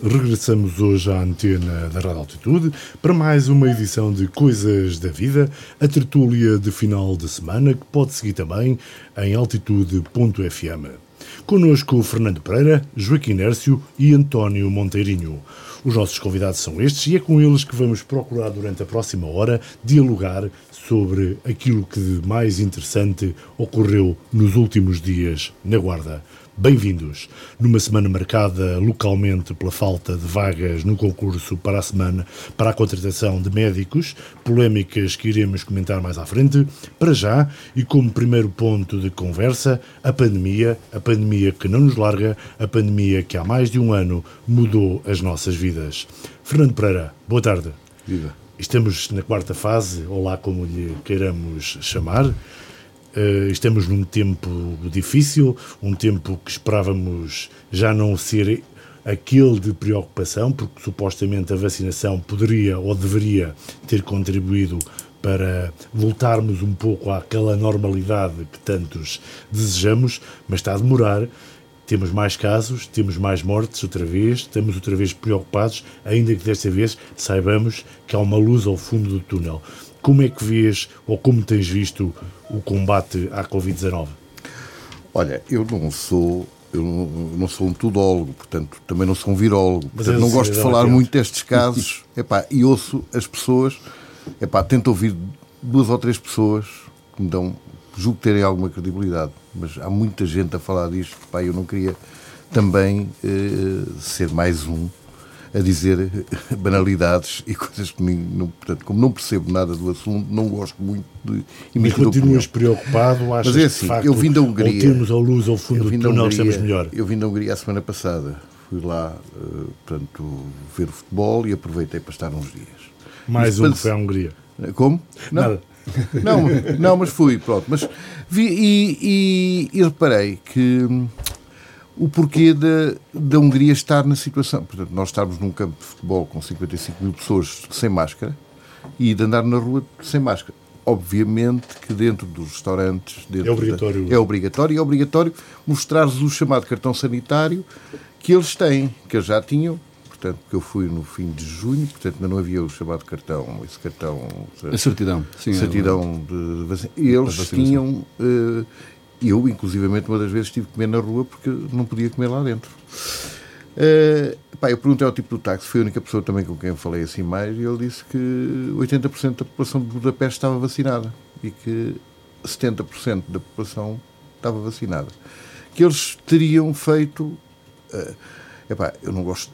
Regressamos hoje à antena da Rádio Altitude para mais uma edição de Coisas da Vida, a tertúlia de final de semana que pode seguir também em altitude.fm. Conosco Fernando Pereira, Joaquim Nércio e António Monteirinho. Os nossos convidados são estes e é com eles que vamos procurar durante a próxima hora dialogar sobre aquilo que de mais interessante ocorreu nos últimos dias na Guarda. Bem-vindos. Numa semana marcada localmente pela falta de vagas no concurso para a semana para a contratação de médicos, polémicas que iremos comentar mais à frente, para já, e como primeiro ponto de conversa, a pandemia, a pandemia que não nos larga, a pandemia que há mais de um ano mudou as nossas vidas. Fernando Pereira, boa tarde. Viva. Estamos na quarta fase, ou lá como lhe queiramos chamar. Uh, estamos num tempo difícil, um tempo que esperávamos já não ser aquele de preocupação, porque supostamente a vacinação poderia ou deveria ter contribuído para voltarmos um pouco àquela normalidade que tantos desejamos, mas está a demorar. Temos mais casos, temos mais mortes outra vez, estamos outra vez preocupados, ainda que desta vez saibamos que há uma luz ao fundo do túnel. Como é que vês ou como tens visto o combate à Covid-19? Olha, eu não sou eu não sou um tudólogo, portanto, também não sou um virólogo. Portanto, não gosto de falar muito destes casos. epá, e ouço as pessoas, epá, tento ouvir duas ou três pessoas que me dão, julgo terem alguma credibilidade, mas há muita gente a falar disto. Epá, eu não queria também eh, ser mais um a dizer banalidades e coisas que não, portanto, como não percebo nada do assunto, não gosto muito de Mas continuas preocupado? Achas Mas é assim, que, facto, eu vim da Hungria. Ao termos a luz ao fundo do túnel, estamos melhor. Eu vim da Hungria a semana passada. Fui lá, uh, portanto, ver o futebol e aproveitei para estar uns dias. Mais um que foi à Hungria. Como? Não. Nada. Não, não, mas fui, pronto. Mas vi e, e, e reparei que o porquê da, da Hungria estar na situação. Portanto, nós estarmos num campo de futebol com 55 mil pessoas sem máscara e de andar na rua sem máscara. Obviamente que dentro dos restaurantes... Dentro é obrigatório. Da, é obrigatório. E é obrigatório mostrar-lhes o chamado cartão sanitário que eles têm, que eles já tinham, portanto, que eu fui no fim de junho, portanto, ainda não havia o chamado cartão, esse cartão... A certidão. Sim, certidão de, vacina. Eles tinham... Uh, eu, inclusivamente, uma das vezes tive que comer na rua porque não podia comer lá dentro. Uh, pá, eu perguntei ao tipo do táxi, foi a única pessoa também com quem eu falei assim mais, e ele disse que 80% da população de Budapeste estava vacinada e que 70% da população estava vacinada. Que eles teriam feito. Uh, epá, eu não gosto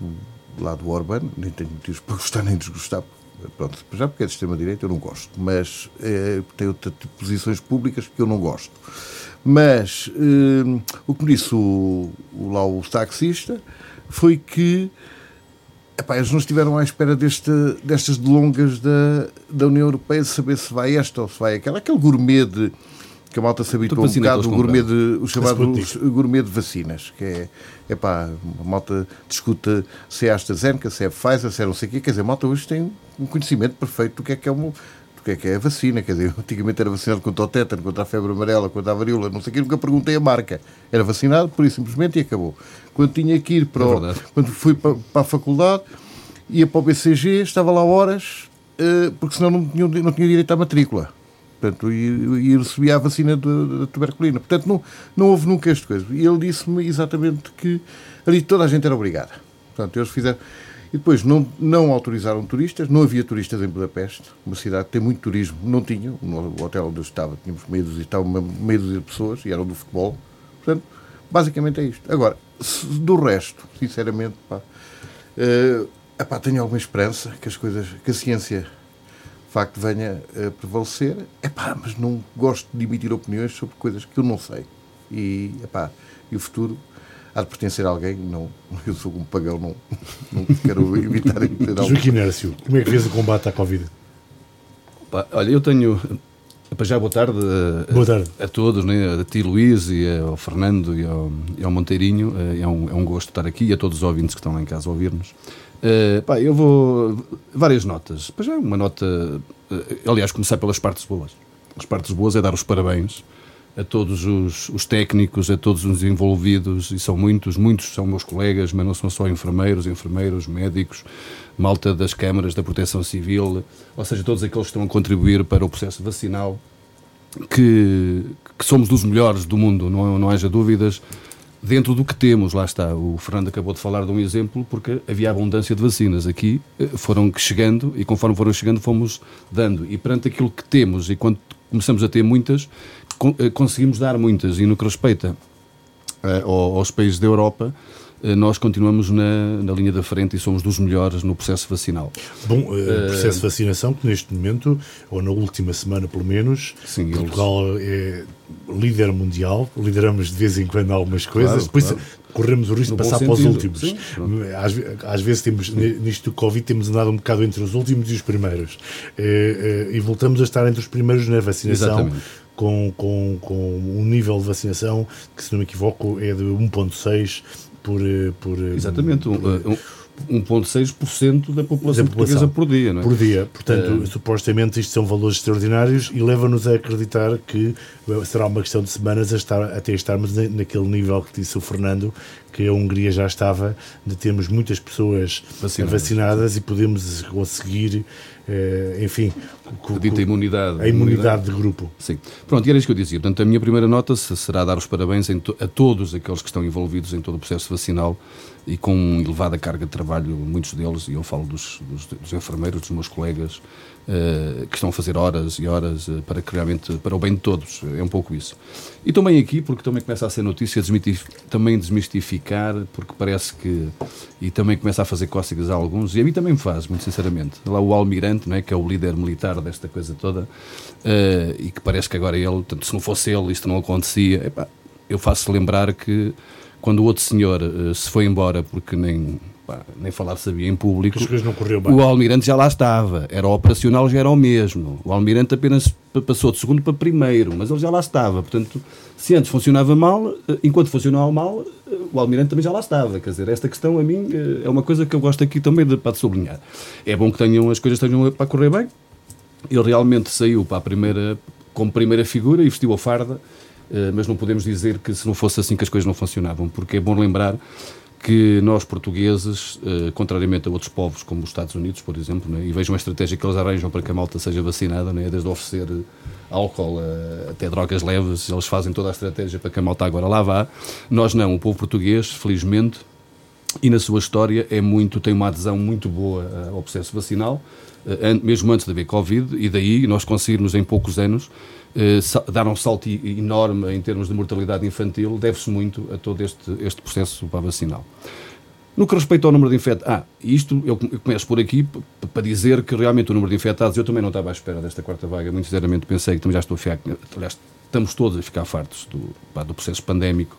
lado do Orban, nem tenho motivos para gostar nem desgostar, pronto, já porque é de extrema-direita eu não gosto, mas é, tem outras posições públicas que eu não gosto. Mas uh, o que me disse o, o, lá o taxista foi que epá, eles não estiveram à espera deste, destas delongas da, da União Europeia de saber se vai esta ou se vai aquela. Aquele gourmet de que a malta se habituou um bocado, o, gourmet de, o chamado gourmet. de vacinas, que é, é pá, a malta discuta se é AstraZeneca, se é Pfizer, se é não sei o quê, quer dizer, a malta hoje tem um conhecimento perfeito do que é que é uma, que é que é a vacina. Quer dizer, antigamente era vacinado contra o tétano, contra a febre amarela, contra a varíola, não sei o que, nunca perguntei a marca. Era vacinado, por isso simplesmente e acabou. Quando tinha que ir para. É quando fui para, para, a faculdade, ia para o BCG, estava lá horas, uh, porque senão não tinha, não tinha direito à matrícula. Portanto, e, e recebia a vacina da tuberculina. Portanto, não, não houve nunca esta coisa. E ele disse-me exatamente que ali toda a gente era obrigada. Portanto, eles fizeram. E depois não, não autorizaram turistas, não havia turistas em Budapeste, uma cidade que tem muito turismo, não tinha, no hotel onde eu estava tínhamos meio dúzia, estava meia dúzia de pessoas e eram do futebol. Portanto, basicamente é isto. Agora, do resto, sinceramente, pá, uh, epá, tenho alguma esperança que as coisas, que a ciência facto venha a prevalecer, epá, mas não gosto de emitir opiniões sobre coisas que eu não sei. E, epá, e o futuro há de pertencer a alguém, não, eu sou um pagão, não, não quero evitar emitir Joaquim Nércio, como é que vês o combate à Covid? Opa, olha, eu tenho para já, boa tarde, a, boa tarde. a, a todos, né? a ti, Luís, e ao Fernando e ao, e ao Monteirinho. Eh, é um, é um gosto estar aqui e a todos os ouvintes que estão lá em casa a ouvir-nos. Uh, pá, eu vou. Várias notas. Para já, uma nota. Uh, aliás, começar pelas partes boas. As partes boas é dar os parabéns a todos os, os, técnicos, a todos os envolvidos, e são muitos, muitos são meus colegas, mas não são só enfermeiros, enfermeiros, médicos, malta das câmaras da proteção civil, ou seja, todos aqueles que estão a contribuir para o processo vacinal, que, que somos dos melhores do mundo, não, não haja dúvidas, dentro do que temos, lá está. O Fernando acabou de falar de um exemplo, porque havia abundância de vacinas. Aqui eh, foram chegando e conforme foram chegando fomos dando. E perante aquilo que temos, e quando começamos a ter muitas, conseguimos dar muitas. E no que respeita uh, aos países da Europa, uh, nós continuamos na, na, linha da frente e somos dos melhores no processo vacinal. Bom, uh, processo de vacinação que neste momento, ou na última semana pelo menos, sim, Portugal eles... é líder mundial, lideramos de vez em quando algumas coisas, claro, claro. corremos o risco de passar para os últimos. Sim, às, às, vezes temos, nisto do Covid, temos andado um bocado entre os últimos e os primeiros. e voltamos a estar entre os primeiros na vacinação. Exatamente com, com, com um nível de vacinação que, se não me equivoco, é de 1,6 por, eh, por. Eh, Exatamente. Por, um, um, 1,6% da população, da população portuguesa por dia, não é? Por dia. Portanto, é... supostamente isto são valores extraordinários e leva-nos a acreditar que será uma questão de semanas a estar, até estarmos naquele nível que disse o Fernando, que a Hungria já estava, de termos muitas pessoas vacinadas, vacinadas e podemos conseguir eh, enfim, a dita imunidade. A imunidade de grupo. Sim. Pronto, e era isso que eu dizia. Portanto, a minha primeira nota será dar os parabéns a todos aqueles que estão envolvidos em todo o processo vacinal e com elevada carga de trabalho, muitos deles, e eu falo dos, dos, dos enfermeiros, dos meus colegas, que estão a fazer horas e horas uh, para que realmente, para o bem de todos, é um pouco isso. E também aqui, porque também começa a ser notícia, também desmistificar, porque parece que, e também começa a fazer cócegas a alguns, e a mim também me faz, muito sinceramente. Lá o Almirante, não é, que é o líder militar desta coisa toda, uh, e que parece que agora ele, portanto, se não fosse ele, isto não acontecia, epá, eu faço lembrar que quando o outro senhor se foi embora porque nem pá, nem falar sabia em público. O Almirante já lá estava, era operacional, já era o mesmo. O Almirante apenas passou de segundo para primeiro, mas ele já lá estava. Portanto, se antes funcionava mal, eh, enquanto funcionava mal, eh, o Almirante também já lá estava. Quer dizer, esta questão a mim eh, é uma coisa que eu gosto aqui também de, para de sublinhar. É bom que tenham as coisas tenham para correr bem. Ele realmente saiu para a primeira, como primeira figura e vestiu a farda, mas não podemos dizer que se não fosse assim que as coisas não funcionavam, porque é bom lembrar que nós portugueses, eh, contrariamente a outros povos como os Estados Unidos, por exemplo, né, e vejam a estratégia que eles arranjam para que a malta seja vacinada, né, desde oferecer álcool eh, até drogas leves, eles fazem toda a estratégia para que a malta agora lá vá. Nós não, o povo português, felizmente, e na sua história é muito, tem uma adesão muito boa eh, ao processo vacinal, mesmo antes de haver Covid, e daí nós conseguirmos em poucos anos eh, dar um salto enorme em termos de mortalidade infantil deve-se muito a todo este, este processo vacinal. No que respeita ao número de infectados, ah, isto eu começo por aqui para dizer que realmente o número de infectados, eu também não estava à espera desta quarta vaga, muito sinceramente pensei que também já estou a ficar, aliás, estamos todos a ficar fartos do, pá, do processo pandémico,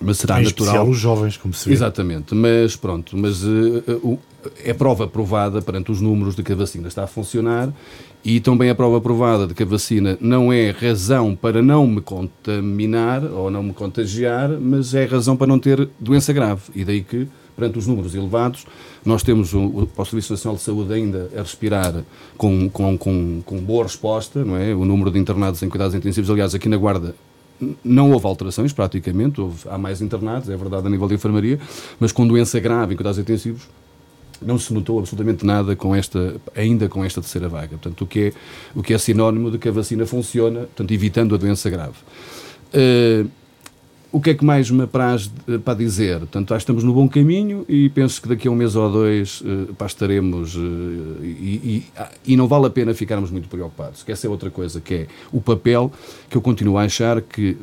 mas será em natural. Especial os jovens, como se vê. Exatamente, mas pronto, mas uh, uh, é prova provada perante os números de que a vacina está a funcionar e também a prova provada de que a vacina não é razão para não me contaminar ou não me contagiar, mas é razão para não ter doença grave. E daí que, perante os números elevados, nós temos o, o, Serviço Nacional de Saúde ainda a respirar com, com, com, com boa resposta, não é? O número de internados em cuidados intensivos, aliás, aqui na Guarda não houve alterações, praticamente, houve, há mais internados, é verdade, a nível de enfermaria, mas com doença grave em cuidados intensivos, não se notou absolutamente nada com esta, ainda com esta terceira vaga. Portanto, o que é, o que é sinónimo de que a vacina funciona, portanto, evitando a doença grave. Uh, o que é que mais me apraz uh, para dizer? Portanto, que estamos no bom caminho e penso que daqui a um mês ou dois uh, pá, estaremos e, e, e, não vale a pena ficarmos muito preocupados. Que essa é outra coisa, que é o papel que eu continuo a achar que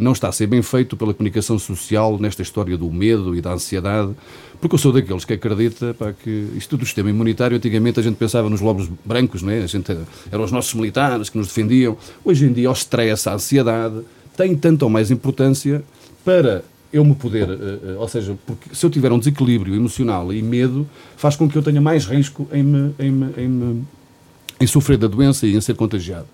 não está a ser bem feito pela comunicação social nesta história do medo e da ansiedade, porque eu sou daqueles que acredita pá, que isto do sistema imunitário, antigamente a gente pensava nos lobos brancos, não é? a gente, eram os nossos militares que nos defendiam. Hoje em dia o stress, a ansiedade, tem tanto ou mais importância para eu me poder, uh, uh, ou seja, porque se eu tiver um desequilíbrio emocional e medo, faz com que eu tenha mais risco em, me, em, me, em, me, em sofrer da doença e em ser contagiado.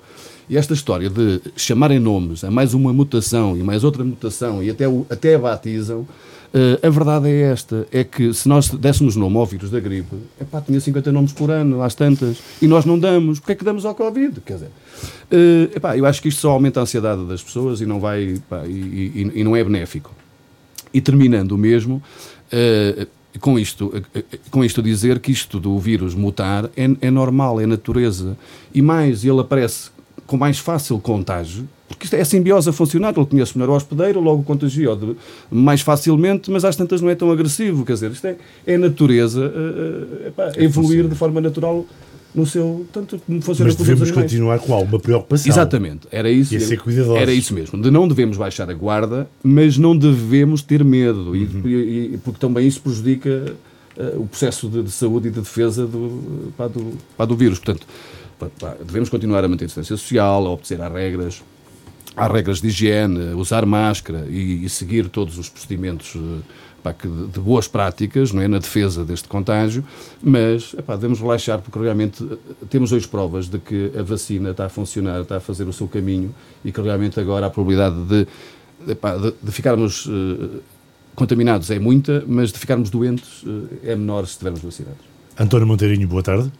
E esta história de chamarem nomes a mais uma mutação e mais outra mutação e até, o, até a batizam, Uh, a verdade é esta, é que se nós dessemos nome ao vírus da gripe, epá, tinha 50 nomes por ano, às tantas, e nós não damos, porque é que damos ao Covid? Quer dizer, uh, epá, eu acho que isto só aumenta a ansiedade das pessoas e não vai, epá, e, e, e, não é benéfico. E terminando mesmo, uh, com isto, com isto dizer que isto do vírus mutar é, é normal, é natureza, e mais, ele aparece com mais fácil contágio, porque isto é a simbiose a funcionar, ele conhece melhor o hospedeiro, logo contagiou mais facilmente, mas às tantas não é tão agressivo, quer dizer, isto é, é a natureza uh, epá, é evoluir de forma natural no seu. Tanto como funciona Mas devemos continuar com alguma preocupação. Exatamente, era isso. E ser cuidadosos. Era isso mesmo. De não devemos baixar a guarda, mas não devemos ter medo, uhum. e, e, porque também isso prejudica uh, o processo de, de, saúde e de defesa do, pá, do, pá, do vírus. Portanto, pá, devemos continuar a manter a distância social, a obedecer às regras há regras de higiene, usar máscara e, e seguir todos os procedimentos eh, pá, que, de, de, boas práticas, não é, na defesa deste contágio, mas epá, devemos relaxar porque realmente eh, temos hoje provas de que a vacina está a funcionar, está a fazer o seu caminho e que realmente agora a probabilidade de, epá, de, de ficarmos uh, contaminados é muita, mas de ficarmos doentes é menor se estivermos vacinados. António Monteirinho, boa tarde.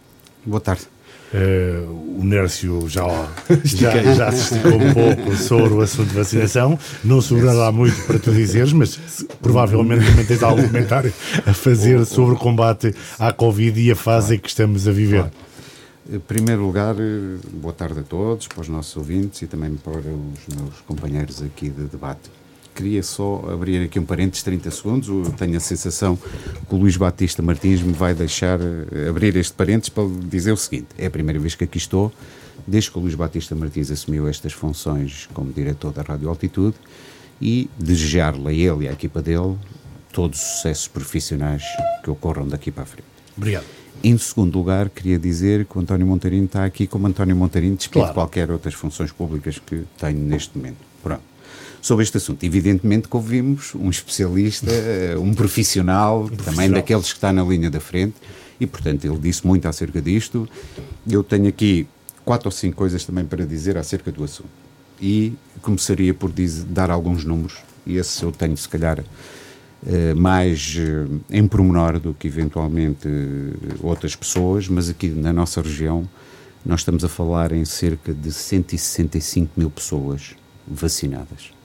Boa tarde. Uh, o Nércio já, já, já se esticou um pouco sobre o assunto de vacinação. Não sobrará muito para tu dizeres, mas provavelmente também tens algum comentário a fazer sobre o combate à Covid e a fase que estamos a viver. Em primeiro lugar, eh, boa tarde a todos, para os nossos ouvintes e também para os meus companheiros aqui de debate queria só abrir aqui um parênteses, 30 segundos. Eu tenho a sensação que o Luís Batista Martins me vai deixar eh, abrir este parênteses para dizer o seguinte: é a primeira vez que aqui estou, desde que o Luís Batista Martins assumiu estas funções como diretor da Rádio Altitude, e desejar-lhe a ele e à equipa dele todos os sucessos profissionais que ocorram daqui para a frente. Obrigado. Em segundo lugar, queria dizer que o António Montarinho está aqui como António Montarinho, despido claro. qualquer outras funções públicas que tenho neste momento. Pronto sobre este assunto. Evidentemente que ouvimos um especialista, eh, um profissional, um profissional. também daqueles que está na linha da frente, e portanto ele disse muito acerca disto. Eu tenho aqui quatro ou cinco coisas também para dizer acerca do assunto. E começaria por dizer, dar alguns números, e esse eu tenho se calhar eh, mais eh, em pormenor do que eventualmente outras pessoas, mas aqui na nossa região nós estamos a falar em cerca de 165 mil pessoas vacinadas.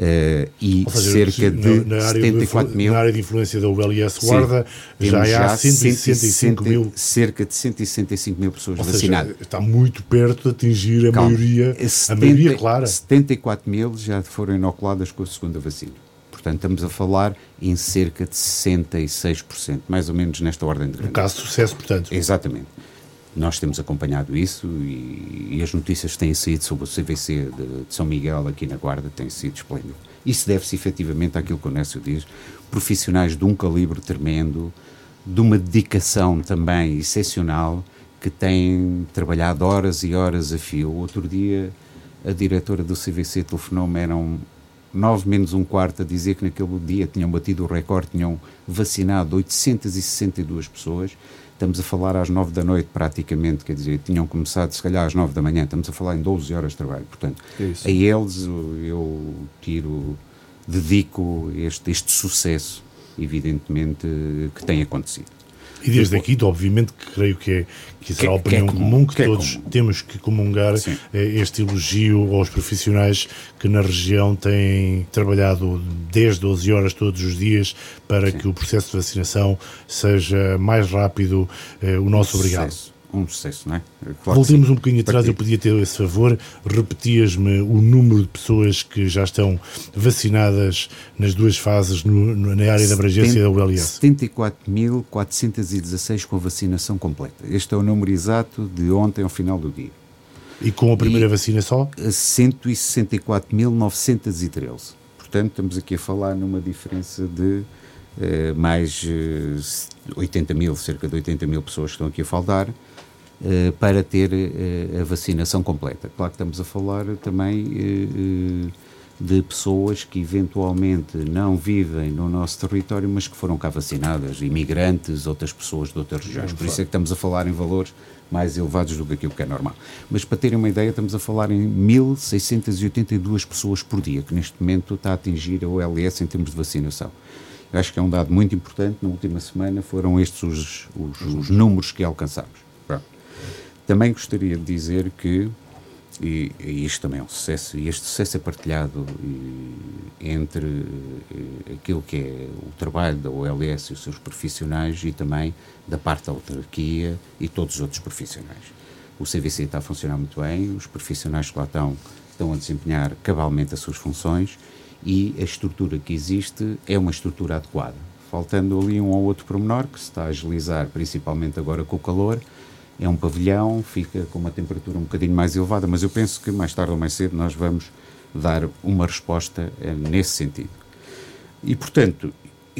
Uh, e seja, cerca de na, na 74 mil. Na área de influência da ULS Guarda sim, já há 165 mil. Cerca de 165 mil pessoas Ou vacinadas. Seja, está muito perto de atingir a Calma, maioria, 70, a maioria clara. 74 mil já foram inoculadas com a segunda vacina. Portanto, estamos a falar em cerca de 66%, mais ou menos nesta ordem de grandeza. Um caso de sucesso, portanto. Exatamente. Nós temos acompanhado isso e, e, as notícias que têm saído sobre o CVC de, de São Miguel aqui na Guarda têm sido esplêndido. Isso deve-se efetivamente àquilo que o Nécio diz, profissionais de um calibre tremendo, de uma dedicação também excepcional, que têm trabalhado horas e horas a fio. Outro dia a diretora do CVC telefonou-me, eram nove menos um quarto, a dizer que naquele dia tinham batido o recorde, tinham vacinado 862 pessoas Estamos a falar às nove da noite, praticamente, quer dizer, tinham começado se calhar às nove da manhã, estamos a falar em 12 horas de trabalho. Portanto, Isso. a eles eu tiro, dedico este, este sucesso, evidentemente, que tem acontecido. E desde aqui, obviamente, que creio que, é, que será a opinião que é comum, comum, que, que é todos é temos que comungar Sim. Eh, este elogio aos profissionais que na região têm trabalhado 10, 12 horas todos os dias para Sim. que o processo de vacinação seja mais rápido. Eh, o nosso obrigado. Sucesso um sucesso, não é? Claro Voltemos um bocadinho atrás, eu podia ter esse favor, repetias-me o número de pessoas que já estão vacinadas nas duas fases no, na área da abrangência da ULS. 74.416 com vacinação completa. Este é o número exato de ontem ao final do dia. E com a primeira e vacina só? 164.913. Portanto, estamos aqui a falar numa diferença de eh, mais eh, 80 mil, cerca de 80 mil pessoas que estão aqui a faltar. Eh, para ter uh, a vacinação completa. Claro que estamos a falar também uh, de pessoas que eventualmente não vivem no nosso território, mas que foram cá vacinadas, imigrantes, outras pessoas de outras regiões. Por isso é que estamos a falar em valores mais elevados do que aquilo que é normal. Mas para terem uma ideia, estamos a falar em 1.682 pessoas por dia, que neste momento está a atingir a OLS em termos de vacinação. Eu acho que é um dado muito importante. Na última semana foram estes os, os, os números que alcançamos. Pronto. Também gostaria de dizer que e, e, isto também é um sucesso, e este sucesso é partilhado e, entre e, aquilo que é o trabalho da OLS e os seus profissionais e também da parte da autarquia e todos os outros profissionais. O CVC está a funcionar muito bem, os profissionais que lá estão estão a desempenhar cabalmente as suas funções e a estrutura que existe é uma estrutura adequada. Faltando ali um ou outro pormenor que se está a agilizar, principalmente agora com o calor, é um pavilhão, fica com uma temperatura um bocadinho mais elevada, mas eu penso que mais tarde ou mais cedo nós vamos dar uma resposta eh, nesse sentido. E, portanto,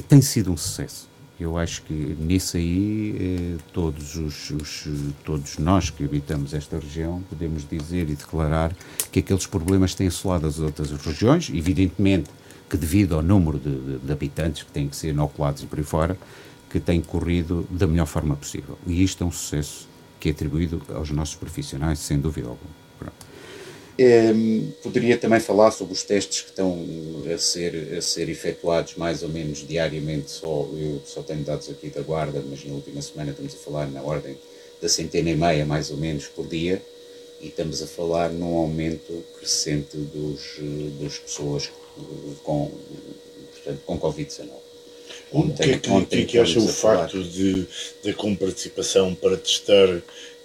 tem sido um sucesso. Eu acho que nisso aí eh, todos, os, os, todos nós que habitamos esta região podemos dizer e declarar que aqueles problemas têm assolado as outras regiões, evidentemente que devido ao número de, de, de habitantes que têm que ser inoculados e por aí fora, que tem corrido da melhor forma possível. E isto é um sucesso que é atribuído aos nossos profissionais, sem dúvida alguma. Um, poderia também falar sobre os testes que estão a ser, a ser efetuados mais ou menos diariamente. Só, eu só tenho dados aqui da Guarda, mas na última semana estamos a falar na ordem da centena e meia, mais ou menos, por dia, e estamos a falar num aumento crescente dos, dos pessoas com, portanto, com Covid-19. O que, é que, que, que acha o facto de, da comparticipação para testar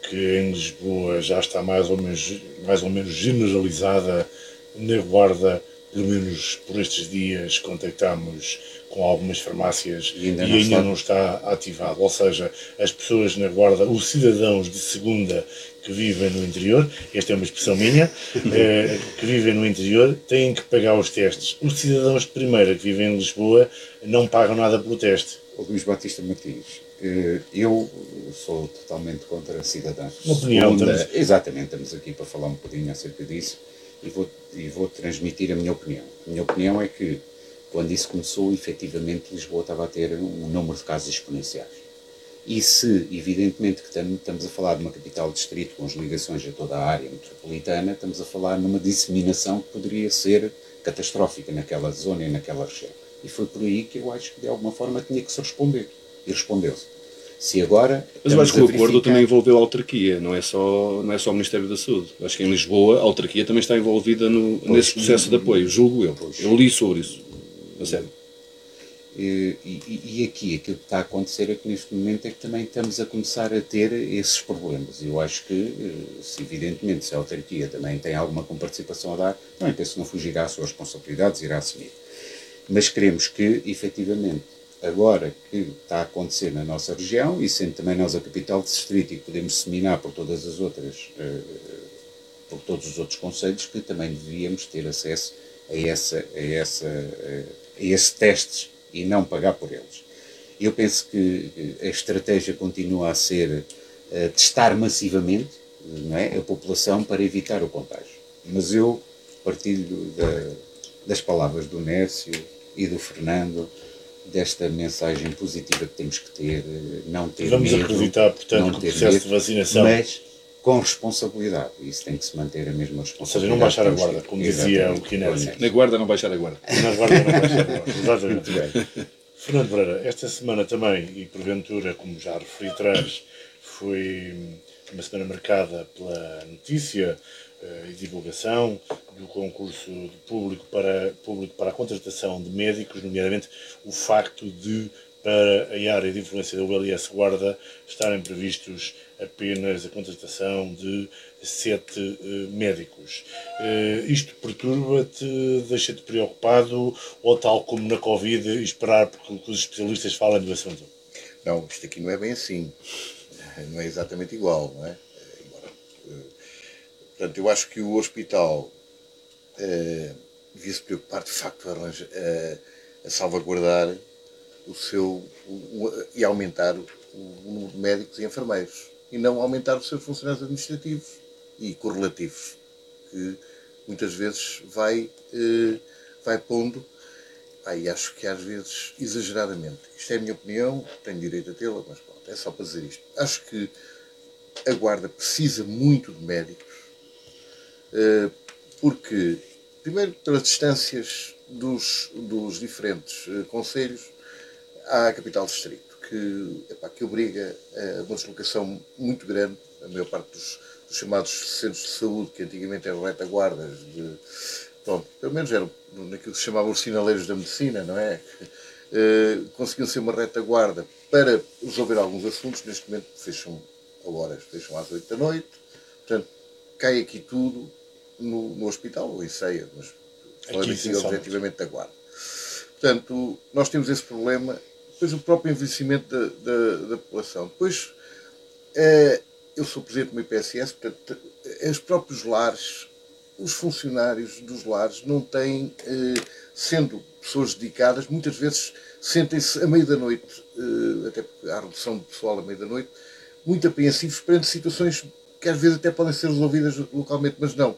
que em Lisboa já está mais ou menos, mais ou menos generalizada na Guarda, pelo menos por estes dias contactámos com algumas farmácias e ainda, e não, ainda está... não está ativado. Ou seja, as pessoas na Guarda, os cidadãos de segunda que vivem no interior, esta é uma expressão minha, eh, que vivem no interior, têm que pagar os testes. Os cidadãos de primeira que vivem em Lisboa não pagam nada pelo teste. O Luís Batista Martins, eu sou totalmente contra cidadãos. Uma opinião, estamos... Exatamente, estamos aqui para falar um bocadinho acerca disso e vou, e vou transmitir a minha opinião. A minha opinião é que, quando isso começou, efetivamente Lisboa estava a ter um número de casos exponenciais e se, evidentemente, que estamos a falar de uma capital distrito com as ligações a toda a área metropolitana, estamos a falar numa disseminação que poderia ser catastrófica naquela zona e naquela região. E foi por aí que eu acho que, de alguma forma, tinha que se responder. E respondeu-se. Se agora. Mas eu acho que o acordo também envolveu a autarquia, não é, só, não é só o Ministério da Saúde. Eu acho que em Lisboa a autarquia também está envolvida no, nesse processo de apoio, julgo eu. Eu li sobre isso. A sério. E, e, e, aqui aquilo que está a acontecer é que neste momento é que também estamos a começar a ter esses problemas. Eu acho que, eh, se evidentemente, se a autarquia também tem alguma participação a dar, também penso que não fugirá às suas responsabilidades, irá assumir. Mas queremos que, efetivamente, agora que está a acontecer na nossa região, e sendo também nós a capital de distrito e podemos seminar por todas as outras, eh, por todos os outros conselhos, que também devíamos ter acesso a, essa, a, essa, eh, esses testes e não pagar por eles. Eu penso que a estratégia continua a ser uh, testar massivamente não é, a população para evitar o contágio. Mas eu partilho da, das palavras do Nércio e do Fernando desta mensagem positiva que temos que ter, não ter Vamos medo, acreditar, portanto, que o processo medo, de vacinação... Mas com responsabilidade. Isso tem que se manter a mesma responsabilidade. Ou seja, não baixar a guarda, como dizia o Kinesi. Na guarda não baixar a guarda. Na guarda não baixar a guarda, exatamente. bem. Fernando Pereira, esta semana também, e porventura, como já referi atrás, foi uma semana marcada pela notícia uh, e divulgação do concurso de público para, público para a contratação de médicos, nomeadamente o facto de para a área de influência da ULS Guarda estarem previstos apenas a contratação de sete uh, médicos. Uh, isto perturba-te, deixa-te preocupado ou tal como na Covid esperar porque os especialistas falam do assunto? Não, isto aqui não é bem assim. Não é exatamente igual, não é? portanto, eu acho que o hospital devia se preocupar de facto a, a salvaguardar o seu o, e aumentar o, o número de médicos e enfermeiros e não aumentar os seus funcionários administrativos e correlativos que muitas vezes vai, eh, vai pondo, e acho que às vezes exageradamente. Isto é a minha opinião, tenho direito a tê-la, mas pronto, é só para dizer isto. Acho que a Guarda precisa muito de médicos, eh, porque, primeiro, pelas distâncias dos, dos diferentes eh, conselhos à capital distrito, que, epá, que obriga a uma deslocação muito grande, a maior parte dos, dos chamados centros de saúde, que antigamente eram retaguardas, de, pronto, pelo menos eram naquilo que se chamava os sinaleiros da medicina, não é? Uh, conseguiam ser uma retaguarda para resolver alguns assuntos, neste momento fecham a horas, fecham às 8 da noite, portanto, cai aqui tudo no, no hospital, ou em ceia, mas aqui objetivamente da guarda. Portanto, nós temos esse problema, depois o próprio envelhecimento da, da, da população. Depois, uh, eu sou presidente do IPSS, portanto, os próprios lares, os funcionários dos lares não têm, eh, sendo pessoas dedicadas, muitas vezes sentem-se à meia da noite, eh, até porque há redução de pessoal à meia da noite, muito apreensivos perante situações que às vezes até podem ser resolvidas localmente, mas não.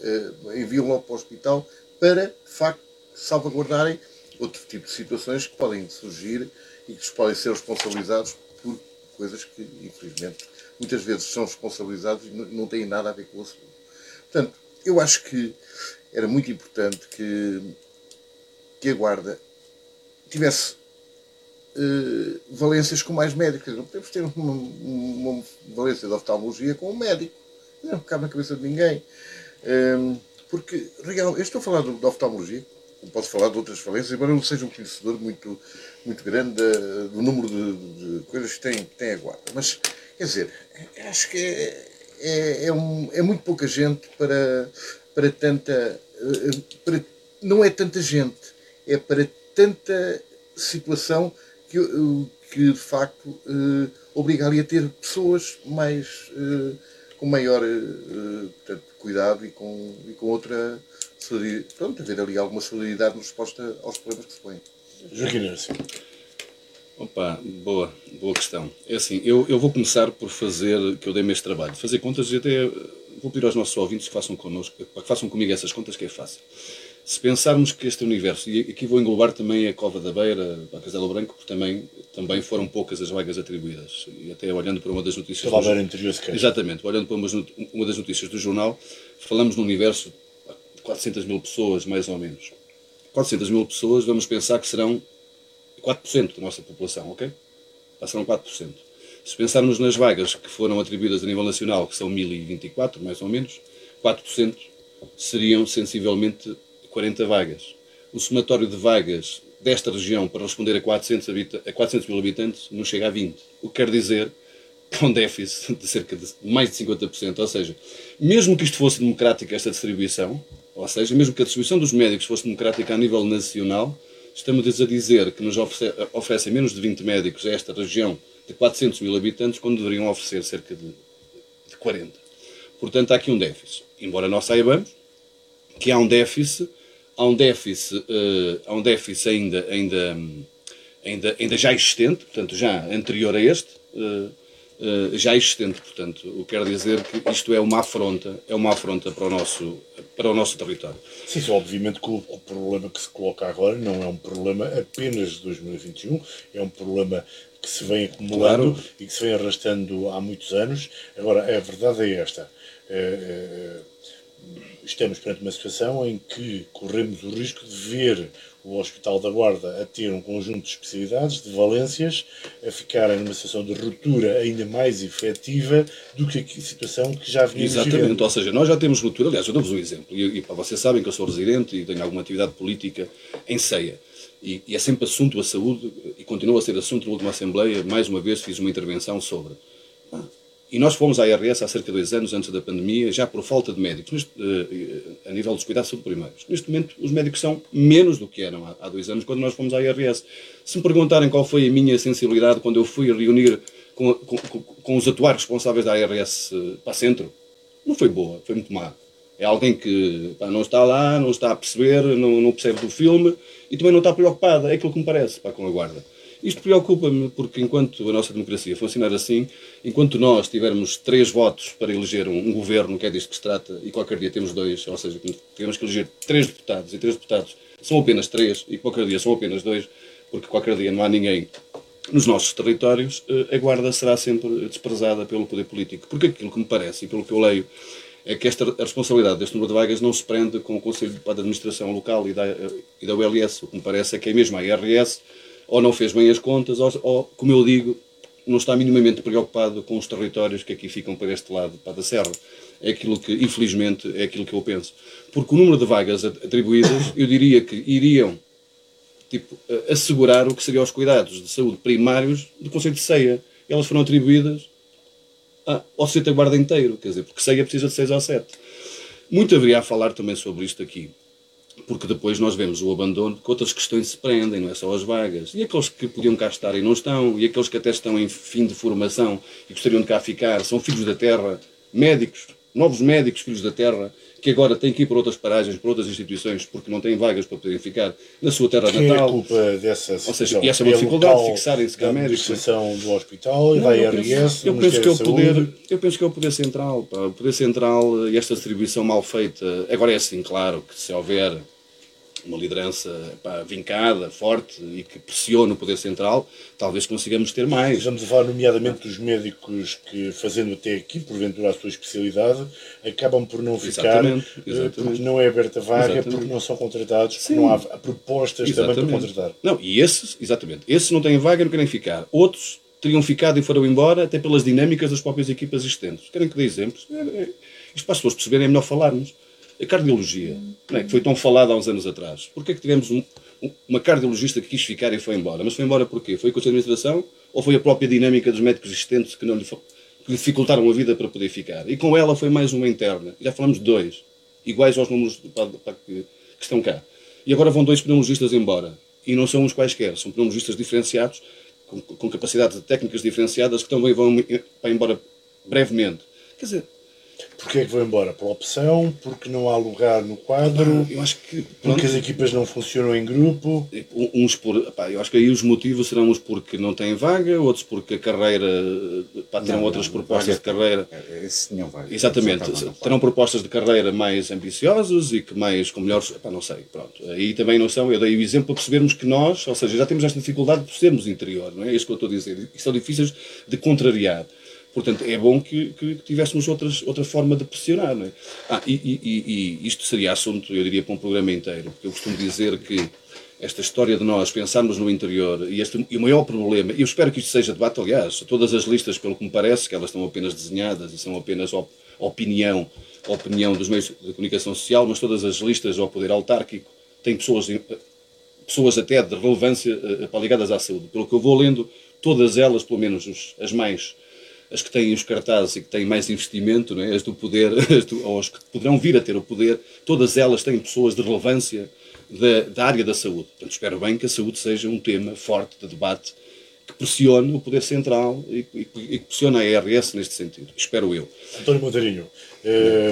Eh, enviam logo para o hospital para, de facto, salvaguardarem outro tipo de situações que podem surgir e que podem ser responsabilizados por coisas que, infelizmente, muitas vezes são responsabilizados e não têm nada a ver com o assunto. Portanto, eu acho que era muito importante que, que a Guarda tivesse uh, valências com mais médicos. Não podemos ter uma, uma, valência de oftalmologia com um médico. Não cabe na cabeça de ninguém. Um, ehm, porque, real, eu estou a falar de oftalmologia, posso falar de outras valências, embora eu não seja um conhecedor muito, muito grande do número de, de coisas que tem, que tem a guarda. Mas Quer dizer, acho que é, é, é, um, é muito pouca gente para, para tanta. Para, não é tanta gente, é para tanta situação que, que de facto uh, obriga ali a ter pessoas mais, uh, com maior uh, portanto, cuidado e com, e com outra. Pronto, haver ali alguma solidariedade na resposta aos problemas que se põem. Joaquim Opa, boa, boa questão. É assim, eu, eu vou começar por fazer, que eu dei-me este trabalho, fazer contas e até vou pedir aos nossos ouvintes que façam connosco, que façam comigo essas contas que é fácil. Se pensarmos que este universo, e aqui vou englobar também a Cova da Beira, a Castelo Branco, porque também, também foram poucas as vagas atribuídas. E até olhando para uma das notícias. Cova Beira Interior, se Exatamente, olhando para uma, uma das notícias do jornal, falamos num universo 400 mil pessoas, mais ou menos. 400 mil pessoas, vamos pensar que serão 4% da nossa população, ok? Passaram 4%. Se pensarmos nas vagas que foram atribuídas a nível nacional, que são 1024, mais ou menos, 4% seriam sensivelmente 40 vagas. O somatório de vagas desta região para responder a 400, a 400 mil habitantes não chega a 20. O que quer dizer é um déficit de cerca de mais de 50%. Ou seja, mesmo que isto fosse democrático, esta distribuição, ou seja, mesmo que a distribuição dos médicos fosse democrática a nível nacional, estamos a dizer que nos oferecem menos de 20 médicos a esta região de 400 mil habitantes, quando deveriam oferecer cerca de, de 40. Portanto, há aqui um déficit. Embora nós saibamos que há um déficit, há um déficit, uh, há um déficit ainda, ainda, ainda, ainda já existente, portanto, já anterior a este, uh, já existente. Portanto, o que quer dizer que isto é uma afronta, é uma afronta para o nosso, para o nosso território. Sim, sim obviamente que o, o, problema que se coloca agora não é um problema apenas de 2021, é um problema que se vem acumulando claro. e que se vem arrastando há muitos anos. Agora, a verdade é esta. É, é, estamos perante uma situação em que corremos o risco de ver o Hospital da Guarda a ter um conjunto de especialidades, de valências, a ficarem numa situação de ruptura ainda mais efetiva do que a situação que já vinha Exatamente, ou seja, nós já temos ruptura, aliás, eu dou-vos um exemplo, e, e vocês sabem que eu sou residente e tenho alguma atividade política em ceia. E, e, é sempre assunto a saúde, e continua a ser assunto na última Assembleia, mais uma vez fiz uma intervenção sobre. Ah, e nós fomos à IRS há cerca de dois anos, antes da pandemia, já por falta de médicos, neste, uh, a nível dos cuidados primários. Neste momento, os médicos são menos do que eram há, há, dois anos, quando nós fomos à IRS. Se me perguntarem qual foi a minha sensibilidade quando eu fui reunir com, com, com os atuais responsáveis da IRS eh, para centro, não foi boa, foi muito má. É alguém que pá, não está lá, não está a perceber, não, não percebe do filme e também não está preocupado. É aquilo que me parece pá, com a guarda. Isto preocupa-me porque enquanto a nossa democracia funcionar assim, enquanto nós tivermos três votos para eleger um, um, governo, que é disto que se trata, e qualquer dia temos dois, ou seja, temos que eleger três deputados, e três deputados são apenas três, e qualquer dia são apenas dois, porque qualquer dia não há ninguém nos nossos territórios, eh, a Guarda será sempre desprezada pelo poder político. Porque aquilo que me parece, e pelo que eu leio, é que esta responsabilidade deste número de vagas não se prende com o Conselho de Administração Local e da, e da ULS. O que me parece é que é mesmo a IRS ou não fez bem as contas, ou, ou, como eu digo, não está minimamente preocupado com os territórios que aqui ficam para este lado, para da Serra. É aquilo que, infelizmente, é aquilo que eu penso. Porque o número de vagas atribuídas, eu diria que iriam tipo, assegurar o que seriam os cuidados de saúde primários do Conselho de Ceia. Elas foram atribuídas ao centro da guarda inteiro, quer dizer, porque Ceia precisa de 6 ou 7. Muito haveria a falar também sobre isto aqui, porque depois nós vemos o abandono que outras questões se prendem, não é só as vagas. E aqueles que podiam cá estar e não estão, e aqueles que até estão em fim de formação e gostariam de cá ficar, são filhos da terra, médicos, novos médicos, filhos da terra, que agora têm que ir para outras paragens, para outras instituições, porque não têm vagas para poderem ficar na sua terra Quem natal. É culpa dessa Ou seja, e essa é uma dificuldade de fixarem-se cá médicos. do hospital e da IRS. Eu penso, que é o poder, eu penso que é o poder central. Pá. O poder central e esta distribuição mal feita. Agora é assim, claro, que se houver uma liderança pá, vincada, forte e que pressione o poder central, talvez consigamos ter mais. Estamos a falar, nomeadamente, dos médicos que, fazendo até aqui, porventura, a sua especialidade, acabam por não ficar, exatamente, eh, exatamente. porque não é aberta vaga, exatamente. porque não são contratados, porque Sim. não há propostas também para contratar. Não, e esses, exatamente, esses não têm vaga e não querem ficar. Outros teriam ficado e foram embora, até pelas dinâmicas das próprias equipas existentes. Querem que dê exemplos? É, é, isto para as pessoas perceberem é melhor falarmos. A cardiologia, é, que foi tão falada há uns anos atrás. Porquê é que tivemos um, uma cardiologista que quis ficar e foi embora? Mas foi embora porquê? Foi com a administração ou foi a própria dinâmica dos médicos existentes que não lhe, que lhe dificultaram a vida para poder ficar? E com ela foi mais uma interna. Já falamos de dois, iguais aos números para, para que, que, estão cá. E agora vão dois pneumologistas embora. E não são uns quaisquer, são pneumologistas diferenciados, com, com capacidades técnicas diferenciadas, que também vão para embora brevemente. Quer dizer, Porquê é que vou embora? Por opção? Porque não há lugar no quadro? Eu acho que. Pronto, porque as equipas não funcionam em grupo? Uns por. Pá, eu acho que aí os motivos serão uns porque não têm vaga, outros porque a carreira. Pá, terão não, outras não, propostas vaga, de carreira. Esse tinham vaga. Exatamente. Terão propostas de carreira mais ambiciosas e que mais. com melhores. Pá, não sei. Pronto. Aí também não são. Eu dei o exemplo para percebermos que nós, ou seja, já temos esta dificuldade de sermos interior, não é? É isso que eu estou a dizer. E são difíceis de contrariar. Portanto, é bom que, que, tivéssemos outras, outra forma de pressionar. Não é? ah, e, e, e, isto seria assunto, eu diria, para um programa inteiro, porque eu costumo dizer que esta história de nós pensarmos no interior e, este, e o maior problema, e eu espero que isto seja debate, aliás, todas as listas, pelo que me parece, que elas estão apenas desenhadas e são apenas op, opinião, opinião dos meios de comunicação social, mas todas as listas ao poder autárquico têm pessoas, pessoas até de relevância uh, ligadas à saúde. Pelo que eu vou lendo, todas elas, pelo menos os, as mais as que têm os cartazes e que têm mais investimento, é? as do poder, as do, ou as que poderão vir a ter o poder, todas elas têm pessoas de relevância da, da área da saúde. Portanto, espero bem que a saúde seja um tema forte de debate que pressione o poder central e, e, e que pressione a IRS neste sentido. Espero eu. António Monteirinho,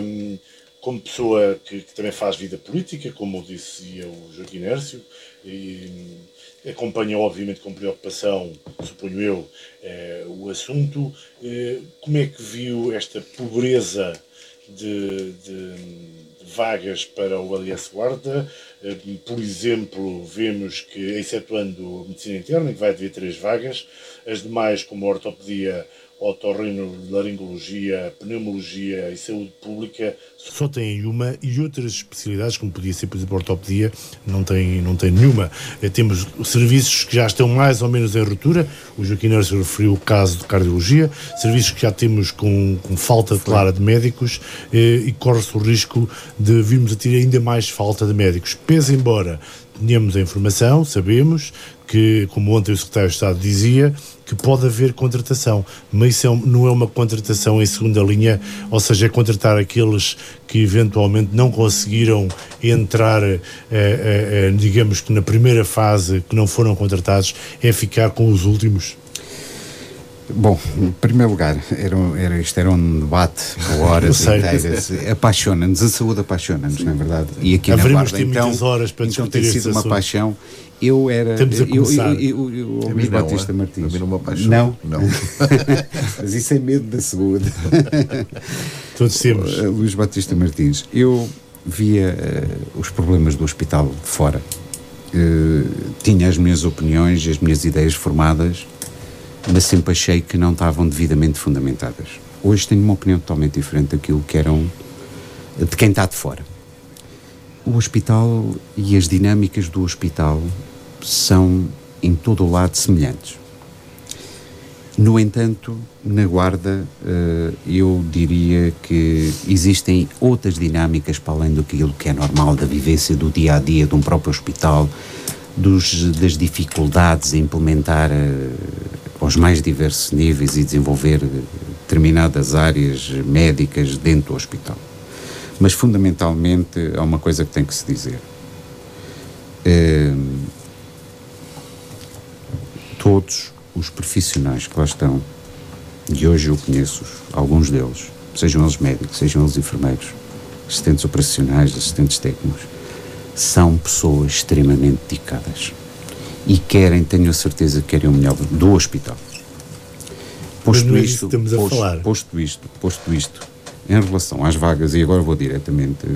hum, como pessoa que, que, também faz vida política, como disse o Joaquim Nércio, e, acompanha, obviamente, com preocupação, suponho eu, eh, o assunto. Eh, como é que viu esta pobreza de, de, de vagas para o Aliança Guarda? Eh, por exemplo, vemos que, excetuando a medicina interna, que vai haver três vagas, as demais, como a ortopedia, otorrino, laringologia, pneumologia e saúde pública. Só têm uma e outras especialidades, como podia ser, por exemplo, ortopedia, não tem, não tem nenhuma. Eh, temos serviços que já estão mais ou menos em ruptura, o Joaquim Nerso referiu o caso de cardiologia, serviços que já temos com, com falta clara de médicos eh, e corre-se o risco de virmos a ter ainda mais falta de médicos. Pese embora tenhamos a informação, sabemos que, como ontem o Secretário de Estado dizia, que pode haver contratação, mas isso é, não é uma contratação em segunda linha, ou seja, é contratar aqueles que eventualmente não conseguiram entrar, eh, eh, eh, digamos que na primeira fase, que não foram contratados, é ficar com os últimos? Bom, em primeiro lugar, era, era, isto era um debate por horas inteiras. Apaixona-nos, a saúde apaixona-nos, não é verdade? E aqui Haveremos na Guarda, então, horas para então tem sido uma paixão eu era. Temos a começar. Eu, eu, eu, eu, eu Luís Batista não, Martins. Não Não? Não. Mas isso é medo da saúde. Todos temos. Uh, Luís Batista Martins. Eu via uh, os problemas do hospital de fora. Uh, tinha as minhas opiniões e as minhas ideias formadas, mas sempre achei que não estavam devidamente fundamentadas. Hoje tenho uma opinião totalmente diferente daquilo que eram de quem está de fora. O hospital e as dinâmicas do hospital são em todo o lado semelhantes. No entanto, na Guarda, eh, eu diria que existem outras dinâmicas para além do que é normal da vivência do dia a dia de um próprio hospital, dos, das dificuldades em implementar eh, aos mais diversos níveis e desenvolver determinadas áreas médicas dentro do hospital. Mas, fundamentalmente, há uma coisa que tem que se dizer. É, todos os profissionais que lá estão, e hoje eu conheço alguns deles, sejam eles médicos, sejam eles enfermeiros, assistentes operacionais, assistentes técnicos, são pessoas extremamente dedicadas e querem, tenho a certeza que querem o melhor do hospital. Posto é isto, posto, posto isto, posto isto, em relação às vagas, e agora vou diretamente.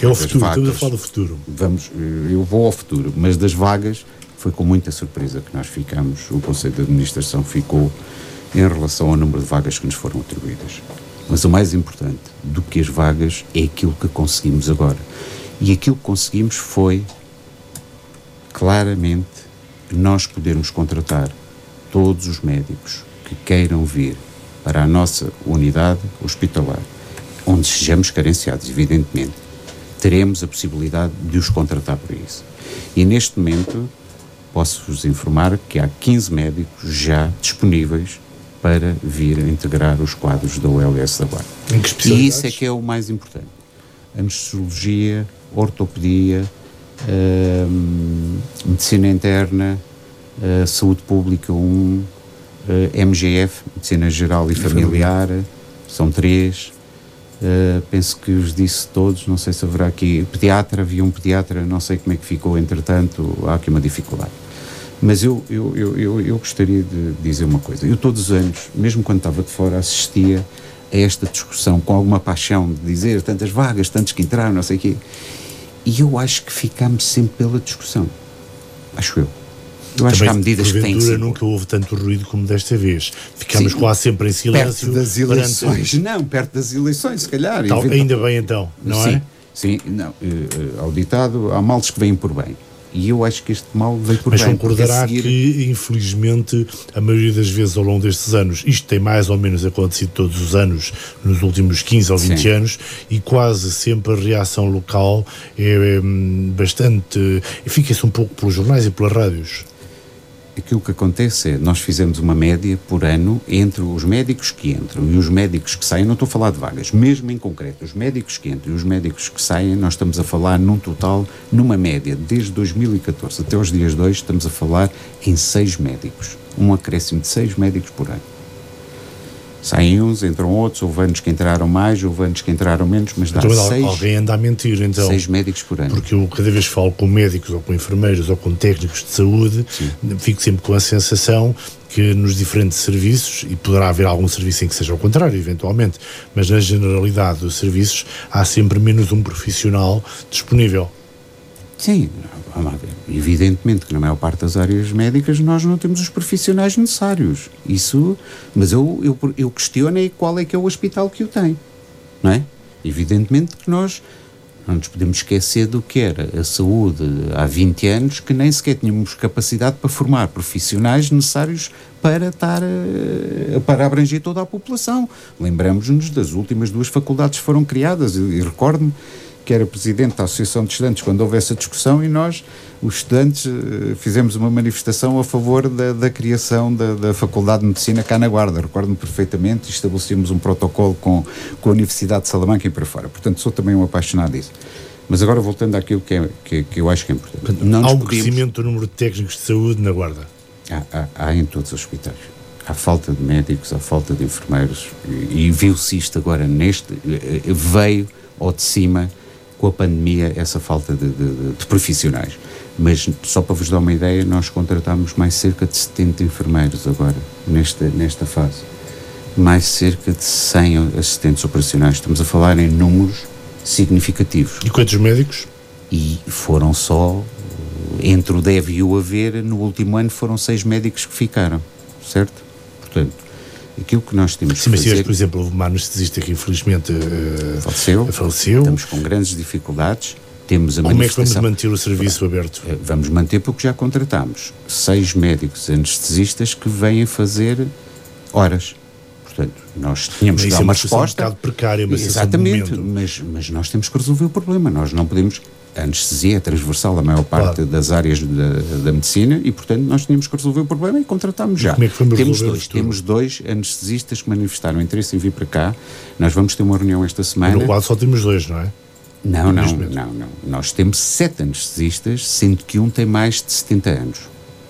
É o futuro, vagas, estamos a falar do futuro. Vamos, eu vou ao futuro, mas das vagas foi com muita surpresa que nós ficamos, o Conselho de Administração ficou em relação ao número de vagas que nos foram atribuídas. Mas o mais importante do que as vagas é aquilo que conseguimos agora. E aquilo que conseguimos foi claramente nós podermos contratar todos os médicos que queiram vir para a nossa unidade hospitalar onde sejamos carenciados, evidentemente, teremos a possibilidade de os contratar por isso. E neste momento, posso-vos informar que há 15 médicos já disponíveis para vir integrar os quadros da OLS da Guarda. E isso é que é o mais importante. Anestesiologia, ortopedia, hum, medicina interna, saúde pública 1, uh, MGF, medicina geral e, familiar, familiar, são três, Uh, penso que os disse todos, não sei se haverá aqui pediatra, havia um pediatra, não sei como é que ficou, entretanto, há aqui uma dificuldade. Mas eu, eu, eu, eu, eu gostaria de dizer uma coisa. Eu todos os anos, mesmo quando estava de fora, assistia a esta discussão com alguma paixão de dizer tantas vagas, tantos que entraram, não sei o quê. E eu acho que ficámos sempre pela discussão. Acho eu. Eu acho Também, que há medidas que têm que nunca houve tanto ruído como desta vez. Ficámos quase sempre em silêncio. Perto das eleições, perante... não, perto das eleições, se calhar. Tal, ainda bem então, não sim, é? Sim, não, uh, ao ditado, há males que vêm por bem. E eu acho que este mal veio por Mas bem. Mas concordará seguir... que, infelizmente, a maioria das vezes ao longo destes anos, isto tem mais ou menos acontecido todos os anos, nos últimos 15 ou 20 Sim. anos, e quase sempre a reação local é, é bastante. fica-se um pouco pelos jornais e pelas rádios aquilo que acontece é, nós fizemos uma média por ano entre os médicos que entram e os médicos que saem, não estou a falar de vagas, mesmo em concreto, os médicos que entram e os médicos que saem, nós estamos a falar num total, numa média, desde 2014 até os dias 2, estamos a falar em seis médicos, um acréscimo de seis médicos por ano. Saem uns, entram outros, houve anos que entraram mais, houve anos que entraram menos, mas dá então, seis... Alguém anda a mentir, então. Seis médicos por ano. Porque eu cada vez falo com médicos, ou com enfermeiros, ou com técnicos de saúde, Sim. fico sempre com a sensação que nos diferentes serviços, e poderá haver algum serviço em que seja ao contrário, eventualmente, mas na generalidade dos serviços há sempre menos um profissional disponível. Sim, evidentemente que na maior parte das áreas médicas nós não temos os profissionais necessários. Isso, mas eu, eu, eu questiono é qual é que é o hospital que o tem, não é? Evidentemente que nós não nos podemos esquecer do que era a saúde há 20 anos, que nem sequer tínhamos capacidade para formar profissionais necessários para, estar, eh, para abranger toda a população. Lembramos-nos das últimas duas faculdades que foram criadas, e, e recordo-me que era presidente da Associação de Estudantes quando houve essa discussão e nós, os estudantes, eh, fizemos uma manifestação a favor da, da criação da, da, Faculdade de Medicina cá na Guarda. Recordo-me perfeitamente, estabelecemos um protocolo com, com a Universidade de Salamanca e para fora. Portanto, sou também um apaixonado disso. Mas agora voltando àquilo que, é, que, que eu acho que é importante. Não há um crescimento do número de técnicos de saúde na Guarda? Há, há, há em todos os hospitais há falta de médicos, há falta de enfermeiros e, e viu-se isto agora neste eh, veio ao de cima com a pandemia essa falta de, de, de profissionais. Mas só para vos dar uma ideia, nós contratamos mais cerca de 70 enfermeiros agora, nesta, nesta fase. Mais cerca de 100 assistentes operacionais. Estamos a falar em números significativos. E quantos médicos? E foram só, entre o deve e o haver, no último ano foram seis médicos que ficaram, certo? Portanto, aquilo que nós temos Sim, mas fazer... por exemplo, houve uma anestesista que infelizmente uh, faleceu. faleceu. Estamos com grandes dificuldades. Temos a Como é que vamos manter o serviço aberto? Eh, vamos manter porque já contratamos seis médicos anestesistas que vêm fazer horas. Portanto, nós tínhamos que dar é uma, resposta. Um bocado precária, mas Exatamente, mas, mas nós temos que resolver o problema. Nós não podemos. A anestesia é transversal a maior parte claro. das áreas da, da, medicina e, portanto, nós tínhamos que resolver o problema e contratámos já. Como é que vamos temos dois, temos dois anestesistas que manifestaram interesse em vir para cá. Nós vamos ter uma reunião esta semana. No quadro só temos dois, não é? Não, não, não, não. Nós temos sete anestesistas, sendo que um tem mais de 70 anos.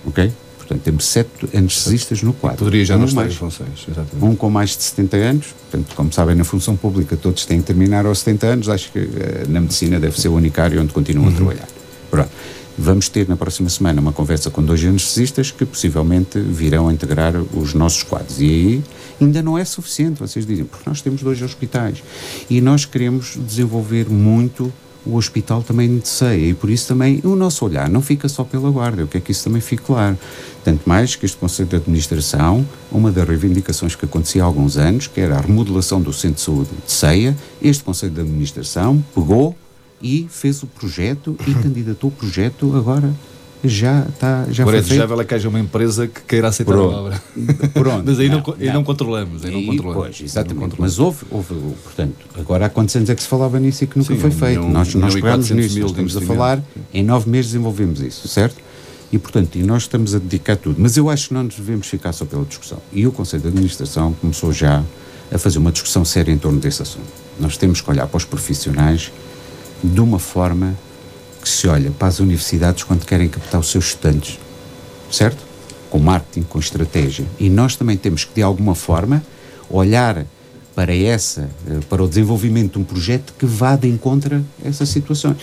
Ok? Portanto, temos sete anestesistas no quadro. Poderia já um não estar em funções, exatamente. Um com mais de 70 anos, portanto, como sabem, na função pública todos têm que terminar aos 70 anos, acho que uh, na medicina deve ser o único área onde continuam uhum. a trabalhar. Pronto. Vamos ter na próxima semana uma conversa com dois anestesistas que possivelmente virão a integrar os nossos quadros. E aí ainda não é suficiente, vocês dizem, porque nós temos dois hospitais e nós queremos desenvolver muito o hospital também de ceia e por isso também o nosso olhar não fica só pela guarda, eu quero que isso também fique claro. Tanto mais que este Conselho de Administração, uma das reivindicações que acontecia há alguns anos, que era a remodelação do Centro de Saúde de Ceia, este Conselho de Administração pegou e fez o projeto e candidatou o projeto agora já está já Agora é desejável é que haja uma empresa que queira aceitar Pronto. a obra. Pronto. Mas aí não, não, não, não controlamos. Aí não controlamos. Pois, exatamente. Não controlamos. Mas houve, houve, portanto, agora há quantos anos é que se falava nisso e que nunca Sim, foi feito? Um, nós nós pegamos nisso, nós estamos a falar, em nove meses desenvolvemos isso, certo? E, portanto, e nós estamos a dedicar tudo. Mas eu acho que não nos devemos ficar só pela discussão. E o Conselho de Administração começou já a fazer uma discussão séria em torno desse assunto. Nós temos que olhar para os profissionais de uma forma que se olha para as universidades quando querem captar os seus estudantes, certo? Com marketing, com estratégia. E nós também temos que, de alguma forma, olhar para essa, eh, para o desenvolvimento de um projeto que vá de encontro a essas situações.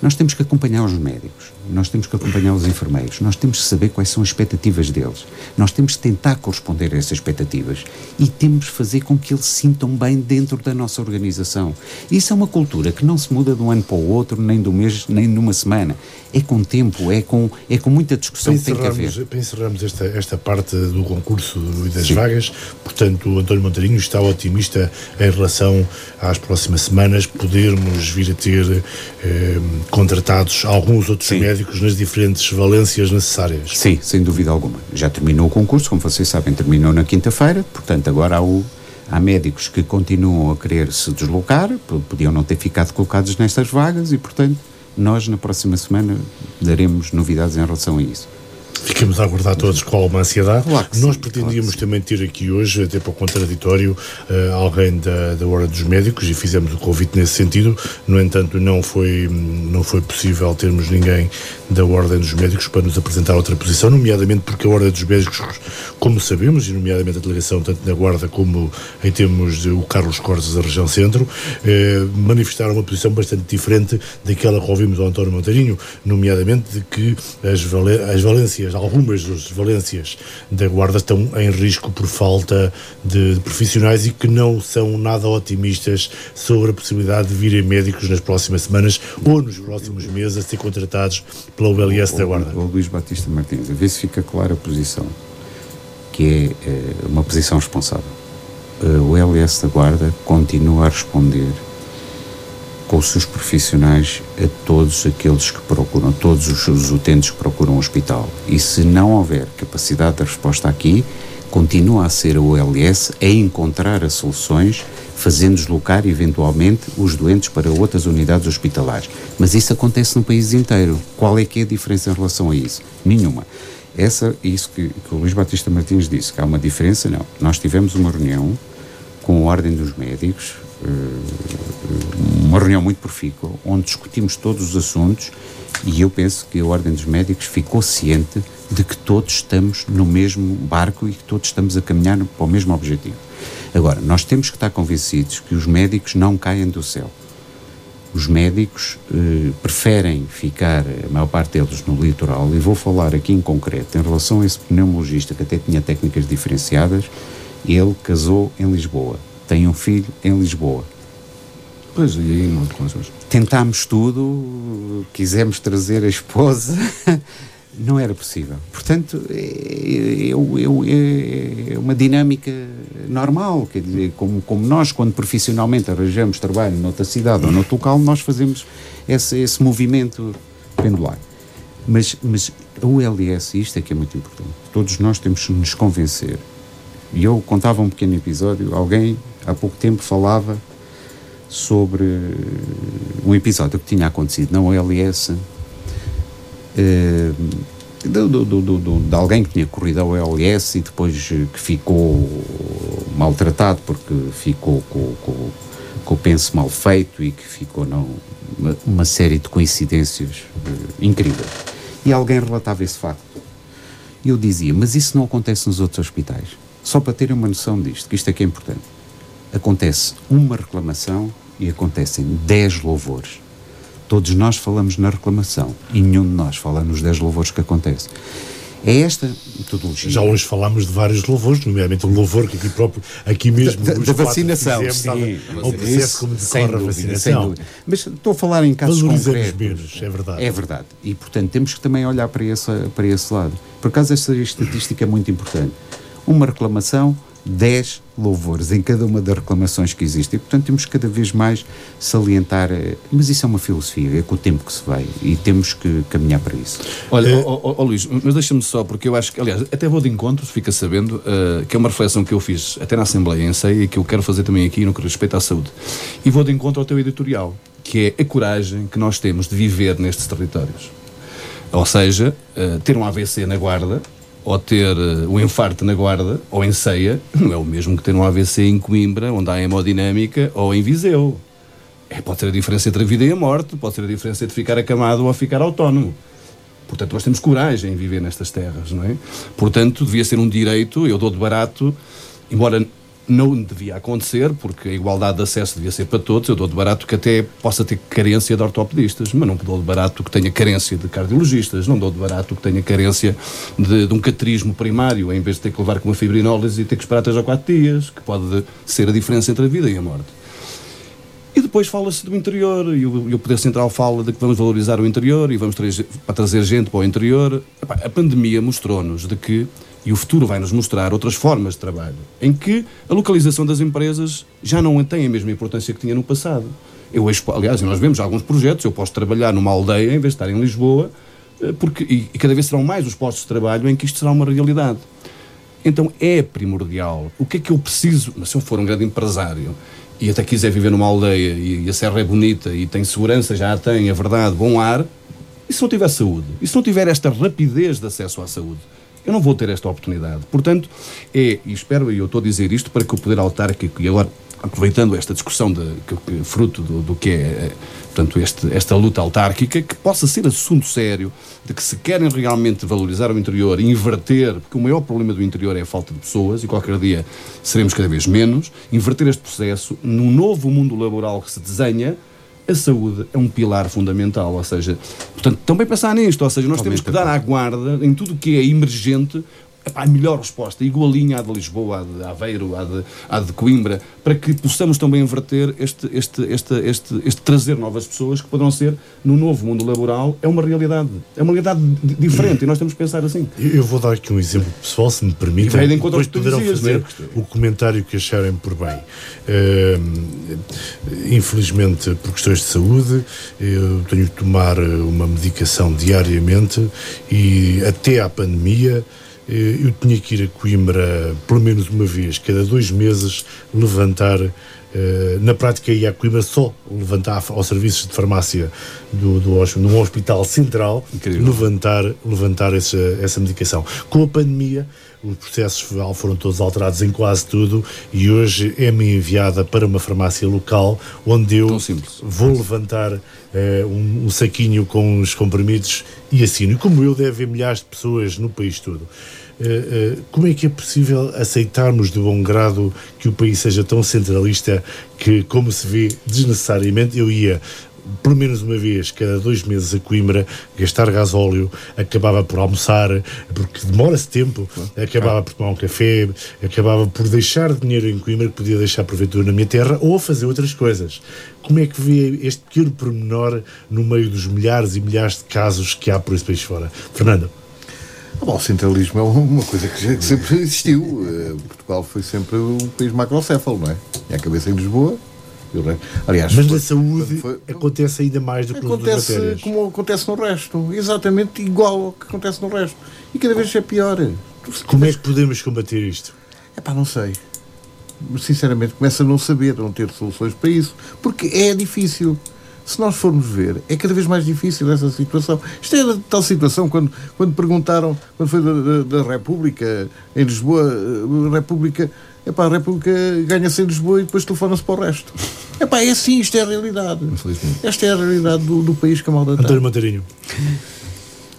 Nós temos que acompanhar os médicos, nós temos que acompanhar os enfermeiros, nós temos que saber quais são as expectativas deles, nós temos que tentar corresponder a essas expectativas e temos que fazer com que eles se sintam bem dentro da nossa organização. Isso é uma cultura que não se muda de um ano para o outro, nem um mês, nem de uma semana. É com tempo, é com, é com muita discussão que tem que haver. Para encerrarmos esta, esta parte do concurso e das Sim. vagas, portanto, o António Montarinho está otimista em relação às próximas semanas podermos vir a ter eh, contratados alguns outros Sim. médicos nas diferentes valências necessárias. Sim, sem dúvida alguma. Já terminou o concurso, como vocês sabem, terminou na quinta-feira, portanto agora há, o, há médicos que continuam a querer se deslocar, podiam não ter ficado colocados nestas vagas e, portanto, nós na próxima semana daremos novidades em relação a isso. Ficamos a aguardar todos com alguma ansiedade. Claro Nós sim, pretendíamos claro também ter aqui hoje, até para o contraditório, uh, alguém da, da Ordem dos Médicos e fizemos o convite nesse sentido. No entanto, não foi, não foi possível termos ninguém da Ordem dos Médicos para nos apresentar outra posição, nomeadamente porque a Ordem dos Médicos, como sabemos, e nomeadamente a delegação, tanto na Guarda como em termos de o Carlos Cortes da região centro, eh, manifestaram uma posição bastante diferente daquela que ouvimos ao António Montarinho, nomeadamente de que as, as valências, algumas das valências da Guarda estão em risco por falta de, profissionais e que não são nada otimistas sobre a possibilidade de virem médicos nas próximas semanas ou nos próximos meses a ser contratados pela ULS da Guarda. O, o Luís Batista Martins, a ver se fica clara a posição, que é, é uma posição responsável. O LS da Guarda continua a responder com os seus profissionais a todos aqueles que procuram, todos os, utentes que procuram hospital. E se não houver capacidade de resposta aqui, continua a ser a OLS a encontrar as soluções fazendo deslocar eventualmente os doentes para outras unidades hospitalares. Mas isso acontece no país inteiro. Qual é que é a diferença em relação a isso? Nenhuma. Essa, isso que, que o Luís Batista Martins disse, que há uma diferença, não. Nós tivemos uma reunião com a Ordem dos Médicos, uma reunião muito profícua, onde discutimos todos os assuntos e eu penso que a Ordem dos Médicos ficou ciente de que todos estamos no mesmo barco e que todos estamos a caminhar para o mesmo objetivo. Agora, nós temos que estar convencidos que os médicos não caem do céu. Os médicos eh, preferem ficar, a maior parte deles, no litoral, e vou falar aqui em concreto, em relação a esse pneumologista que até tinha técnicas diferenciadas, ele casou em Lisboa, tem um filho em Lisboa. Pois, e aí não Tentámos tudo, quisemos trazer a esposa, não era possível. Portanto, é, é, é, uma dinâmica normal, quer dizer, como, como nós, quando profissionalmente arranjamos trabalho noutra cidade ou noutro local, nós fazemos esse, esse movimento pendular. Mas, mas a ULS, isto é que é muito importante. Todos nós temos que nos convencer. E eu contava um pequeno episódio, alguém há pouco tempo falava sobre um episódio que tinha acontecido na OLS eh, do, do, do, de alguém que tinha corrido a OLS e depois eh, que ficou maltratado porque ficou com, com, com o penso mal feito e que ficou não, uma, uma série de coincidências uh, incríveis. E alguém relatava esse facto. E eu dizia, mas isso não acontece nos outros hospitais. Só para terem uma noção disto, que isto é que é importante. Acontece uma reclamação e acontecem 10 louvores. Todos nós falamos na reclamação e nenhum de nós fala nos 10 louvores que acontece. É esta metodologia. Já hoje falámos de vários louvores, nomeadamente o louvor que aqui próprio, aqui mesmo, da, da vacinação, fizemos, sim, ao processo como decorre a vacinação. Mas estou a falar em casos concretos. menos, é verdade. É verdade. E, portanto, temos que também olhar para esse, para esse lado. Por acaso, esta estatística é muito importante. Uma reclamação 10 louvores em cada uma das reclamações que existem. E, portanto, temos cada vez mais salientar. Eh, mas isso é uma filosofia, é com o tempo que se vai e temos que caminhar para isso. Olha, é... oh, oh, oh, Luís, mas deixa-me só, porque eu acho que, aliás, até vou de encontro, fica sabendo, uh, que é uma reflexão que eu fiz até na Assembleia em Sei e que eu quero fazer também aqui no que respeita à saúde. E vou de encontro ao teu editorial, que é a coragem que nós temos de viver nestes territórios. Ou seja, uh, ter um AVC na guarda ou ter uh, um infarto na guarda ou em ceia não é o mesmo que ter um AVC em Coimbra, onde há hemodinâmica, ou em Viseu. É, pode ser a diferença entre a vida e a morte, pode ser a diferença entre ficar acamado ou ficar autónomo. Portanto, nós temos coragem em viver nestas terras, não é? Portanto, devia ser um direito, eu dou de barato, embora não devia acontecer, porque a igualdade de acesso devia ser para todos. Eu dou de barato que até possa ter carência de ortopedistas, mas não dou de barato que tenha carência de cardiologistas, não dou de barato que tenha carência de, de um caterismo primário, em vez de ter que levar com uma fibrinólise e ter que esperar três ou quatro dias, que pode ser a diferença entre a vida e a morte. E depois fala-se do interior, e o, e o, Poder Central fala de que vamos valorizar o interior e vamos trazer, para trazer gente para o interior. Epá, a pandemia mostrou-nos de que e o futuro vai nos mostrar outras formas de trabalho, em que a localização das empresas já não tem a mesma importância que tinha no passado. Eu, aliás, nós vemos alguns projetos, eu posso trabalhar numa aldeia em vez de estar em Lisboa, eh, porque, e, e cada vez serão mais os postos de trabalho em que isto será uma realidade. Então é primordial. O que é que eu preciso? Se eu for um grande empresário e até quiser viver numa aldeia e, a serra é bonita e tem segurança, já a tem, é verdade, bom ar, e se não tiver saúde? E se não tiver esta rapidez de acesso à saúde? Eu não vou ter esta oportunidade. Portanto, é, e espero, e eu estou a dizer isto para que o Poder Autárquico, e agora aproveitando esta discussão de, que, fruto do, do, que é, é portanto, este, esta luta autárquica, que possa ser assunto sério, de que se querem realmente valorizar o interior inverter, porque o maior problema do interior é a falta de pessoas, e qualquer dia seremos cada vez menos, inverter este processo num novo mundo laboral que se desenha, a saúde é um pilar fundamental, ou seja, portanto, também pensar nisto, ou seja, nós temos que dar à guarda em tudo o que é emergente a melhor resposta, igualinha à de Lisboa, à de Aveiro, à de, à de Coimbra, para que possamos também inverter este, este, este, este, este trazer novas pessoas que poderão ser, no novo mundo laboral, é uma realidade. É uma realidade diferente e nós temos que pensar assim. Eu vou dar aqui um exemplo pessoal, se me permitem. Depois poderão dizias, fazer o comentário que acharem por bem. Infelizmente, por questões de saúde, eu tenho que tomar uma medicação diariamente e até à pandemia eh, eu tinha que ir a Coimbra pelo menos uma vez, cada dois meses, levantar. Eh, na prática, ia a Coimbra só levantar aos serviços de farmácia do, do num hospital central, Incrível. levantar, levantar essa, essa medicação. Com a pandemia, os processos foram todos alterados em quase tudo e hoje é-me enviada para uma farmácia local onde eu vou levantar uh, um, um, saquinho com os comprimidos e assino. E como eu, deve haver milhares de pessoas no país todo. Uh, uh, como é que é possível aceitarmos de bom grado que o país seja tão centralista que, como se vê desnecessariamente, eu ia pelo menos uma vez cada dois meses a Coimbra, gastar gasóleo, acabava por almoçar, porque demora-se tempo, acabava por tomar um café, acabava por deixar dinheiro em Coimbra que podia deixar porventura na minha terra ou fazer outras coisas. Como é que vê este pequeno pormenor no meio dos milhares e milhares de casos que há por esse país fora? Fernando? Bom, o centralismo é uma coisa que sempre existiu. Eh, Portugal foi sempre um país macrocéfalo, não é? E a cabeça em Lisboa, Aliás, mas na saúde foi, acontece ainda mais do que acontece matérias. como acontece no resto, exatamente igual ao que acontece no resto. E cada vez é pior. Como é que podemos combater isto? É pá, não sei. Sinceramente, começo a não saber, a não ter soluções para isso, porque é difícil. Se nós formos ver, é cada vez mais difícil essa situação. Isto é a tal situação quando, quando perguntaram, quando foi da, da, da República, em Lisboa, a República Epá, a República ganha-se em Lisboa e depois telefona-se para o resto. Epá, é assim, isto é a realidade. Esta é a realidade do, do país que a malda António Montarinho.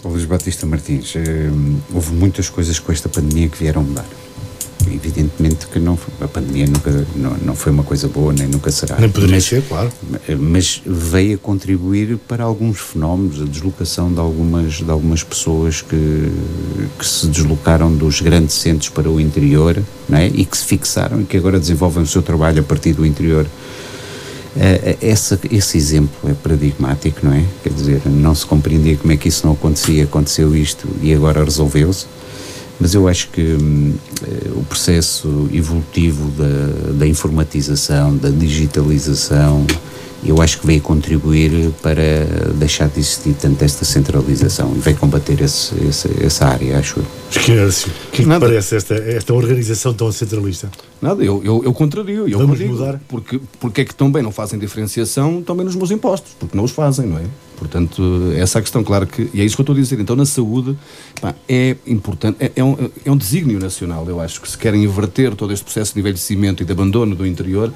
O Luís Batista Martins, eh, houve muitas coisas com esta pandemia que vieram mudar evidentemente que não, a pandemia nunca não, não foi uma coisa boa, nem nunca será. Nem poderia mas, ser, claro. Mas veio a contribuir para alguns fenómenos, a deslocação de algumas, de algumas pessoas que, que se deslocaram dos grandes centros para o interior não é? e que se fixaram e que agora desenvolvem o seu trabalho a partir do interior. Uh, essa, esse exemplo é paradigmático, não é? Quer dizer, não se compreendia como é que isso não acontecia, aconteceu isto e agora resolveu-se mas eu acho que hum, eh, o processo evolutivo da, da informatização, da digitalização, eu acho que veio contribuir para deixar de existir tanto esta centralização e veio combater esse, esse, essa área, acho eu. Esquece, o que, é que parece esta, esta organização tão centralista? Nada, eu, eu, eu contrario. Eu Vamos digo, mudar? Porque, porque é que também não fazem diferenciação também nos meus impostos? Porque não os fazem, não é? Portanto, essa é a questão, claro que, e é isso que eu estou a dizer. Então, na saúde, pá, é importante, é, é, um, é um desígnio nacional, eu acho, que se querem inverter todo este processo de envelhecimento e de abandono do interior,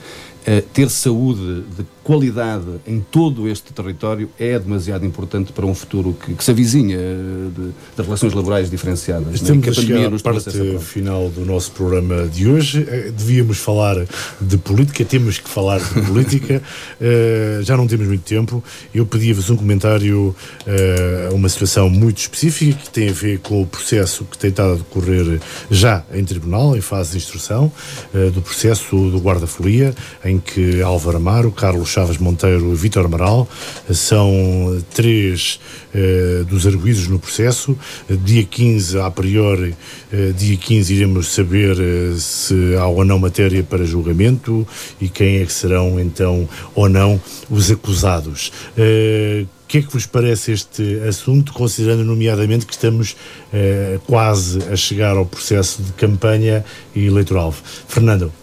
ter saúde de qualidade em todo este território é demasiado importante para um futuro que, que se avizinha de, de, relações laborais diferenciadas. É? Estamos né? a chegar à parte final do nosso programa de hoje. Eh, devíamos falar de política, temos que falar de política. uh, já não temos muito tempo. Eu pedia-vos um comentário uh, a uma situação muito específica que tem a ver com o processo que tem estado a decorrer já em tribunal, em fase de instrução, uh, do processo do guarda-folia, em que Álvaro Amaro, Carlos Chaves Monteiro Vítor Amaral são três eh, dos arguídos no processo. Dia 15, a priori, eh, dia 15 iremos saber eh, se há ou não matéria para julgamento e quem é que serão então ou não os acusados. O que é que vos parece este assunto, considerando nomeadamente que estamos eh, quase a chegar ao processo de campanha eleitoral? Fernando.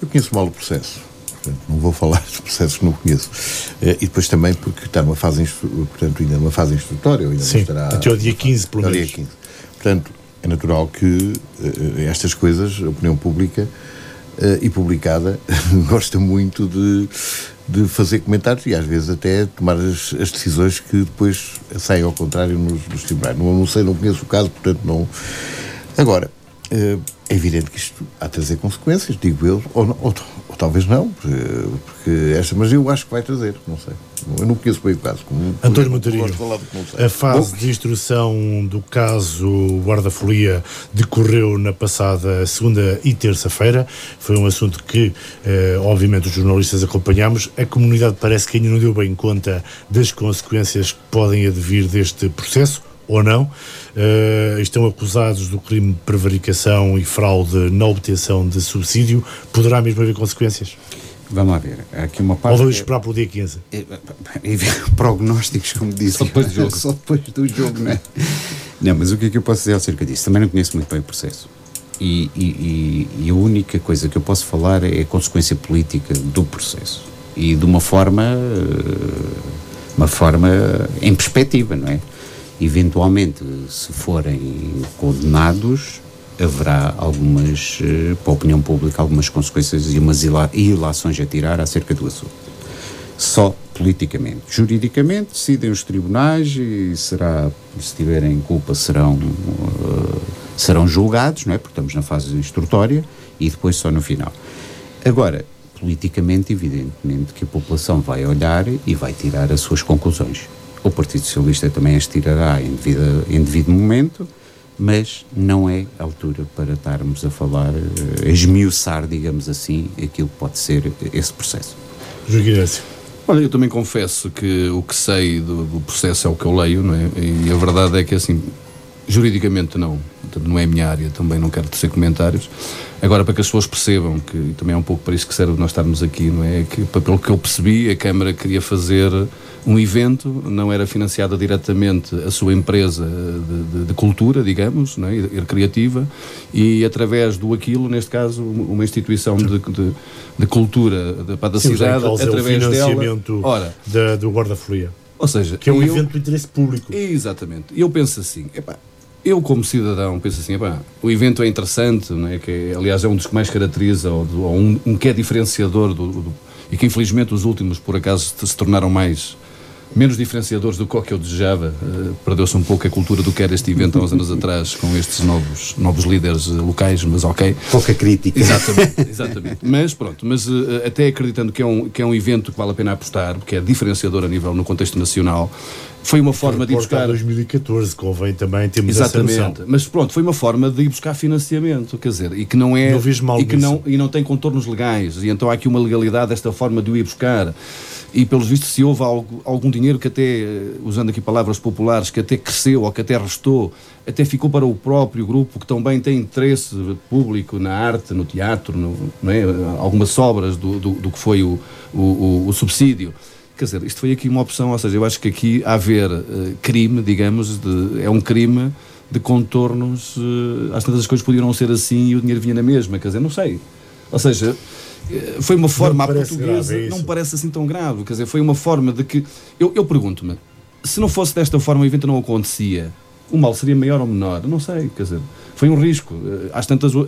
Eu conheço mal o processo portanto não vou falar de processos que não conheço. Uh, e depois também porque está numa fase, portanto, ainda numa fase instrutória, ainda Sim, estará, até o dia 15, pelo menos. Dia 15. Portanto, é natural que uh, estas coisas, a opinião pública e publicada, gosta muito de, de fazer comentários e às vezes até tomar as, as decisões que depois saem ao contrário nos, nos tribunais. Não, não sei, não conheço o caso, portanto não. Agora, é evidente que isto há de trazer consequências, digo eu, ou, ou, ou, talvez não, porque esta, mas eu acho que vai trazer, não sei. Eu não conheço bem o caso. Como, António Montarinho, a fase Bom, de instrução do caso Guarda-Folia decorreu na passada segunda e terça-feira. Foi um assunto que, eh, obviamente, os jornalistas acompanhamos. A comunidade parece que ainda não deu bem conta das consequências que podem advir deste processo ou não, uh, estão acusados do crime de prevaricação e fraude na obtenção de subsídio, poderá mesmo haver consequências? Vamos lá ver. Aqui uma parte. Ou vamos esperar pelo dia 15? É, é, é, prognósticos, como disse. Só depois do jogo. Só depois do jogo, não é? Não, mas o que é que eu posso dizer acerca disso? Também não conheço muito bem o processo. E, e, e, a única coisa que eu posso falar é a consequência política do processo. E de uma forma. Eh, uma forma em perspectiva, não é? Eventualmente, se forem condenados, haverá algumas, eh, para a opinião pública, algumas consequências e umas ilações a tirar acerca do assunto. Só politicamente. Juridicamente, decidem os tribunais e será, se tiverem culpa, serão, uh, serão julgados, não é? porque estamos na fase instrutória, e depois só no final. Agora, politicamente, evidentemente, que a população vai olhar e vai tirar as suas conclusões. O Partido Socialista também as tirará em devido, em devido momento, mas não é a altura para estarmos a falar, a esmiuçar, digamos assim, aquilo que pode ser esse processo. Guilherme. Olha, eu também confesso que o que sei do, do, processo é o que eu leio, não é? E a verdade é que, assim, juridicamente não, não é a minha área, também não quero tecer comentários. Agora, para que as pessoas percebam, que também é um pouco para isso que serve nós estarmos aqui, não é? Que, pelo que eu percebi, a Câmara queria fazer um evento, não era financiada diretamente a sua empresa de, de, de cultura, digamos, não é? recreativa, e através do Aquilo, neste caso, uma instituição de, de, cultura para da Sim, cidade, através o financiamento dela. Ora, da, do Guarda-Folha. Ou seja, que é um eu, evento de interesse público. Exatamente. Eu penso assim, epá, eu como cidadão penso assim, epá, o evento é interessante, não é? que aliás é um dos que mais caracteriza, ou, ou um, um, que é diferenciador do, do, e que infelizmente os últimos por acaso se tornaram mais menos diferenciadores do que eu desejava. Uh, Perdeu-se um pouco a cultura do que era este evento há uns anos atrás, com estes novos, novos líderes uh, locais, mas ok. Pouca crítica. Exatamente, exatamente. mas pronto, mas uh, até acreditando que é, um, que é um evento que vale a pena apostar, porque é diferenciador a nível no contexto nacional, foi uma forma de ir buscar. 2014, convém também termos Exatamente. Mas pronto, foi uma forma de ir buscar financiamento, quer dizer, e que não é. Não mal e que não E não tem contornos legais. E então há aqui uma legalidade desta forma de o ir buscar e pelos vistos se houve algo, algum dinheiro que até, usando aqui palavras populares, que até cresceu ou que até restou, até ficou para o próprio grupo que também tem interesse público na arte, no teatro, no, não é? algumas sobras do, do, do que foi o, o, o, subsídio. Quer dizer, isto foi aqui uma opção, ou seja, eu acho que aqui haver uh, crime, digamos, de, é um crime de contornos, uh, às tantas as coisas podiam ser assim e o dinheiro vinha na mesma, quer dizer, não sei. Ou seja, eh, foi uma forma à portuguesa, grave, é não parece assim tão grave, quer dizer, foi uma forma de que. Eu, eu pergunto-me, se não fosse desta forma o evento não acontecia, o mal seria maior ou menor? Não sei, quer dizer, foi um risco. Às tantas, a,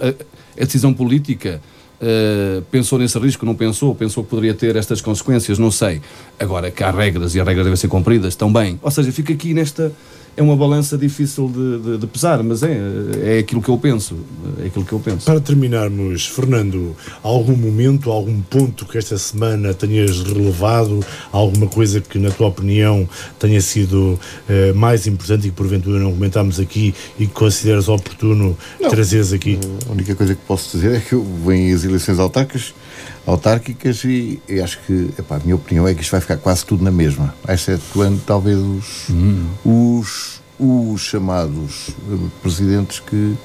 a decisão política uh, pensou nesse risco, não pensou, pensou que poderia ter estas consequências, não sei. Agora que há regras e as regras devem ser cumpridas também. Ou seja, fica aqui nesta é uma balança difícil de, de, de, pesar, mas é, é aquilo que eu penso. É aquilo que eu penso. Para terminarmos, Fernando, algum momento, algum ponto que esta semana tenhas relevado, alguma coisa que, na tua opinião, tenha sido eh, mais importante e que porventura não comentámos aqui e que consideras oportuno não. trazeres aqui? A única coisa que posso dizer é que vêm as eleições autárquicas autárquicas e, e acho que, epá, a minha opinião é que isto vai ficar quase tudo na mesma, excetuando talvez os, hum. os, os chamados eh, presidentes que,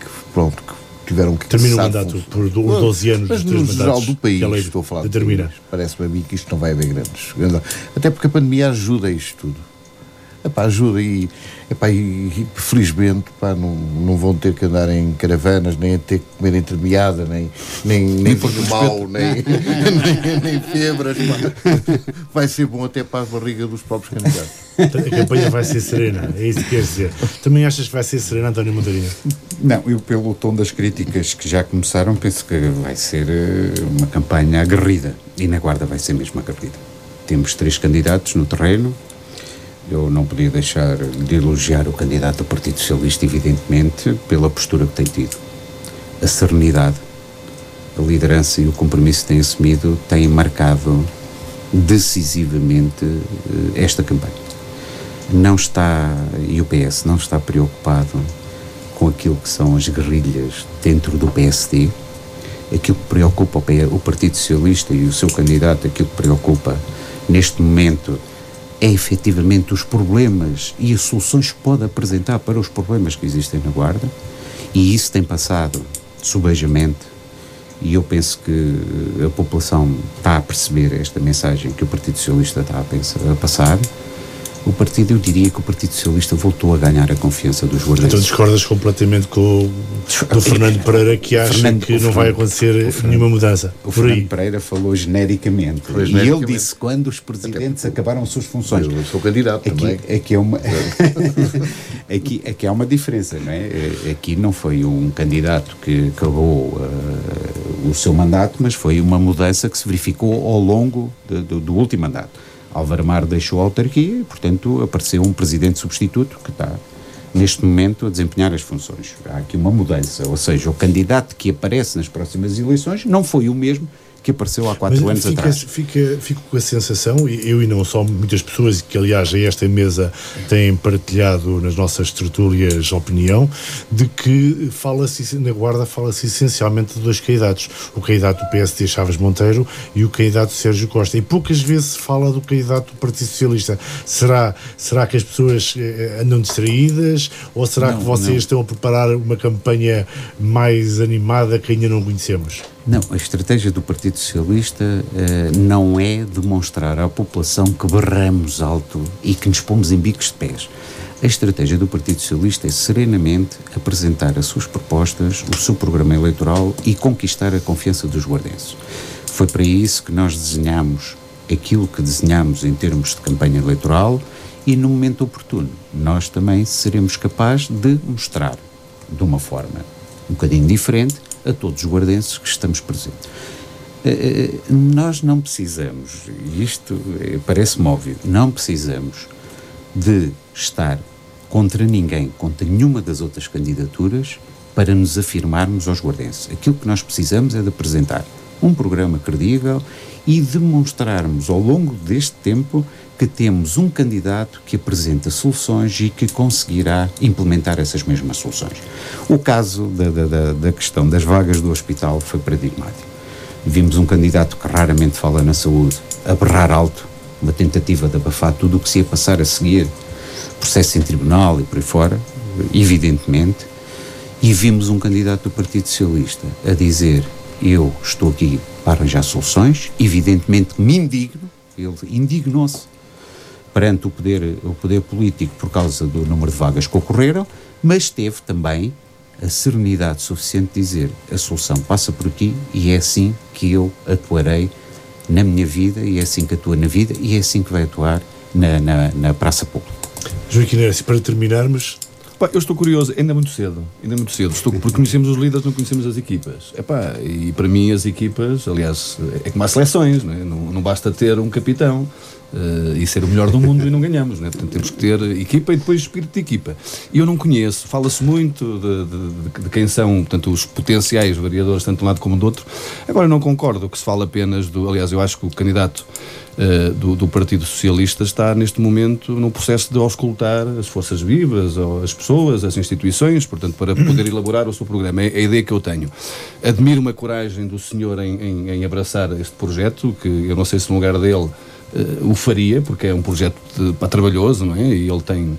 que, pronto, que tiveram que Termina o mandato por 12 anos Mas no geral do país, estou a falar determina. Parece-me a mim que isto não vai haver grandes. Até porque a pandemia ajuda isto tudo. Epá, ajuda e, epá, e, felizmente pá, não, não vão ter que andar em caravanas, nem a ter que comer intermeada, nem, nem, nem vinho mau, nem, nem, nem febras. Pá. Vai ser bom até para a barriga dos próprios candidatos. A campanha vai ser serena, é isso que queres dizer. Também achas que vai ser serena, António Montarinha? Não, eu pelo tom das críticas que já começaram, penso que vai ser eh, uma campanha aguerrida. E na Guarda vai ser mesmo aguerrida. Temos três candidatos no terreno, eu não podia deixar de elogiar o candidato do Partido Socialista, evidentemente, pela postura que tem tido. A serenidade, a liderança e o compromisso que tem assumido têm marcado decisivamente eh, esta campanha. Não está, e o PS não está preocupado com aquilo que são as guerrilhas dentro do PSD. Aquilo que preocupa o Partido Socialista e o seu candidato, aquilo que preocupa neste momento é efetivamente os problemas e as soluções que pode apresentar para os problemas que existem na Guarda, e isso tem passado subejamente, e eu penso que a população está a perceber esta mensagem que o Partido Socialista está a, pensar, a passar o partido, eu diria que o Partido Socialista voltou a ganhar a confiança dos guardas. Então discordas completamente com o Fernando Pereira que acha Fernando, que não vai acontecer Fernando, nenhuma mudança. O Fernando aí. Pereira falou genericamente. Foi e ele disse quando os presidentes acabaram suas funções. Eu sou candidato aqui, também. Aqui, é uma, aqui, aqui há uma diferença, não é? Aqui não foi um candidato que acabou uh, o seu mandato, mas foi uma mudança que se verificou ao longo de, do, do último mandato Álvaro Mar deixou a autarquia e, portanto, apareceu um presidente substituto que está, neste momento, a desempenhar as funções. Há aqui uma mudança, ou seja, o candidato que aparece nas próximas eleições não foi o mesmo que apareceu há quatro Mas anos fica, atrás. Fica, fico com a sensação, eu e não só muitas pessoas que, aliás, a esta mesa têm partilhado nas nossas tertúlias opinião, de que fala-se, na Guarda, fala-se essencialmente de dois candidatos: o candidato do PSD Chaves Monteiro e o candidato Sérgio Costa. E poucas vezes se fala do candidato do Partido Socialista. Será, será que as pessoas eh, andam distraídas ou será não, que vocês não. estão a preparar uma campanha mais animada que ainda não conhecemos? Não, a estratégia do Partido Socialista uh, não é demonstrar à população que berramos alto e que nos pomos em bicos de pés. A estratégia do Partido Socialista é serenamente apresentar as suas propostas, o seu programa eleitoral e conquistar a confiança dos guardenses. Foi para isso que nós desenhamos aquilo que desenhamos em termos de campanha eleitoral e, no momento oportuno, nós também seremos capazes de mostrar de uma forma um bocadinho diferente a todos os guardenses que estamos presentes. Eh, eh, nós não precisamos, e isto eh, parece-me óbvio, não precisamos de estar contra ninguém, contra nenhuma das outras candidaturas, para nos afirmarmos aos guardenses. Aquilo que nós precisamos é de apresentar um programa credível e demonstrarmos ao longo deste tempo temos um candidato que apresenta soluções e que conseguirá implementar essas mesmas soluções. O caso da, da, da questão das vagas do hospital foi paradigmático. Vimos um candidato que raramente fala na saúde a berrar alto, uma tentativa de abafar tudo o que se ia passar a seguir, processo em tribunal e por aí fora, evidentemente, e vimos um candidato do Partido Socialista a dizer: Eu estou aqui para arranjar soluções, evidentemente me indigno, ele indignou-se perante o poder, o poder político por causa do número de vagas que ocorreram, mas teve também a serenidade suficiente de dizer a solução passa por aqui e é assim que eu atuarei na minha vida e é assim que atua na vida e é assim que vai atuar na, na, na praça pública. Joaquim Neres, para terminarmos, Pá, eu estou curioso, ainda é muito cedo, ainda é muito cedo, estou, porque conhecemos os líderes, não conhecemos as equipas. Epá, e para mim as equipas, aliás, é como as seleções, não, é? não, não basta ter um capitão, Uh, e ser o melhor do mundo e não ganhamos, né? Portanto, temos que ter equipa e depois espírito de equipa. E eu não conheço, fala-se muito de, de, de, quem são portanto, os potenciais variadores, tanto de um lado como do outro. Agora, não concordo que se fala apenas do. Aliás, eu acho que o candidato uh, do, do, Partido Socialista está neste momento no processo de auscultar as forças vivas, as pessoas, as instituições, portanto, para poder elaborar o seu programa. É, é a ideia que eu tenho. Admiro uma coragem do senhor em, em, em abraçar este projeto, que eu não sei se no lugar dele uh, o faria, porque é um projeto de, para trabalhoso, não é? E ele tem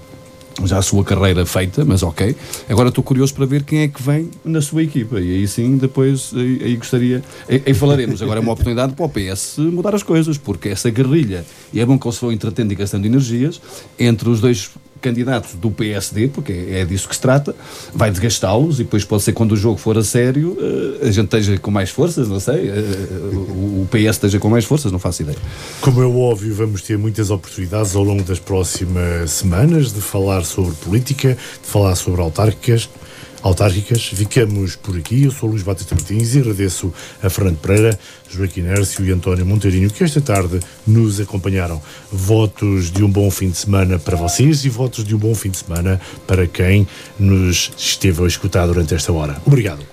já a sua carreira feita, mas ok. Agora estou curioso para ver quem é que vem na sua equipa e aí sim depois aí, aí gostaria, aí, aí, falaremos. Agora é uma oportunidade para o PS mudar as coisas, porque essa guerrilha, e é bom que eles vão entretendo e gastando energias, entre os dois candidatos do PSD, porque é disso que se trata, vai desgastá-los e depois pode ser quando o jogo for a sério, eh, a gente esteja com mais forças, não sei, eh, o PS esteja com mais forças, não faço ideia. Como é óbvio, vamos ter muitas oportunidades ao longo das próximas semanas de falar sobre política, de falar sobre autárquicas autárquicas. Ficamos por aqui. Eu sou Luís Batista Martins e agradeço a Fernando Pereira, Joaquim Nércio e António Monteirinho que esta tarde nos acompanharam. Votos de um bom fim de semana para vocês e votos de um bom fim de semana para quem nos esteve a escutar durante esta hora. Obrigado.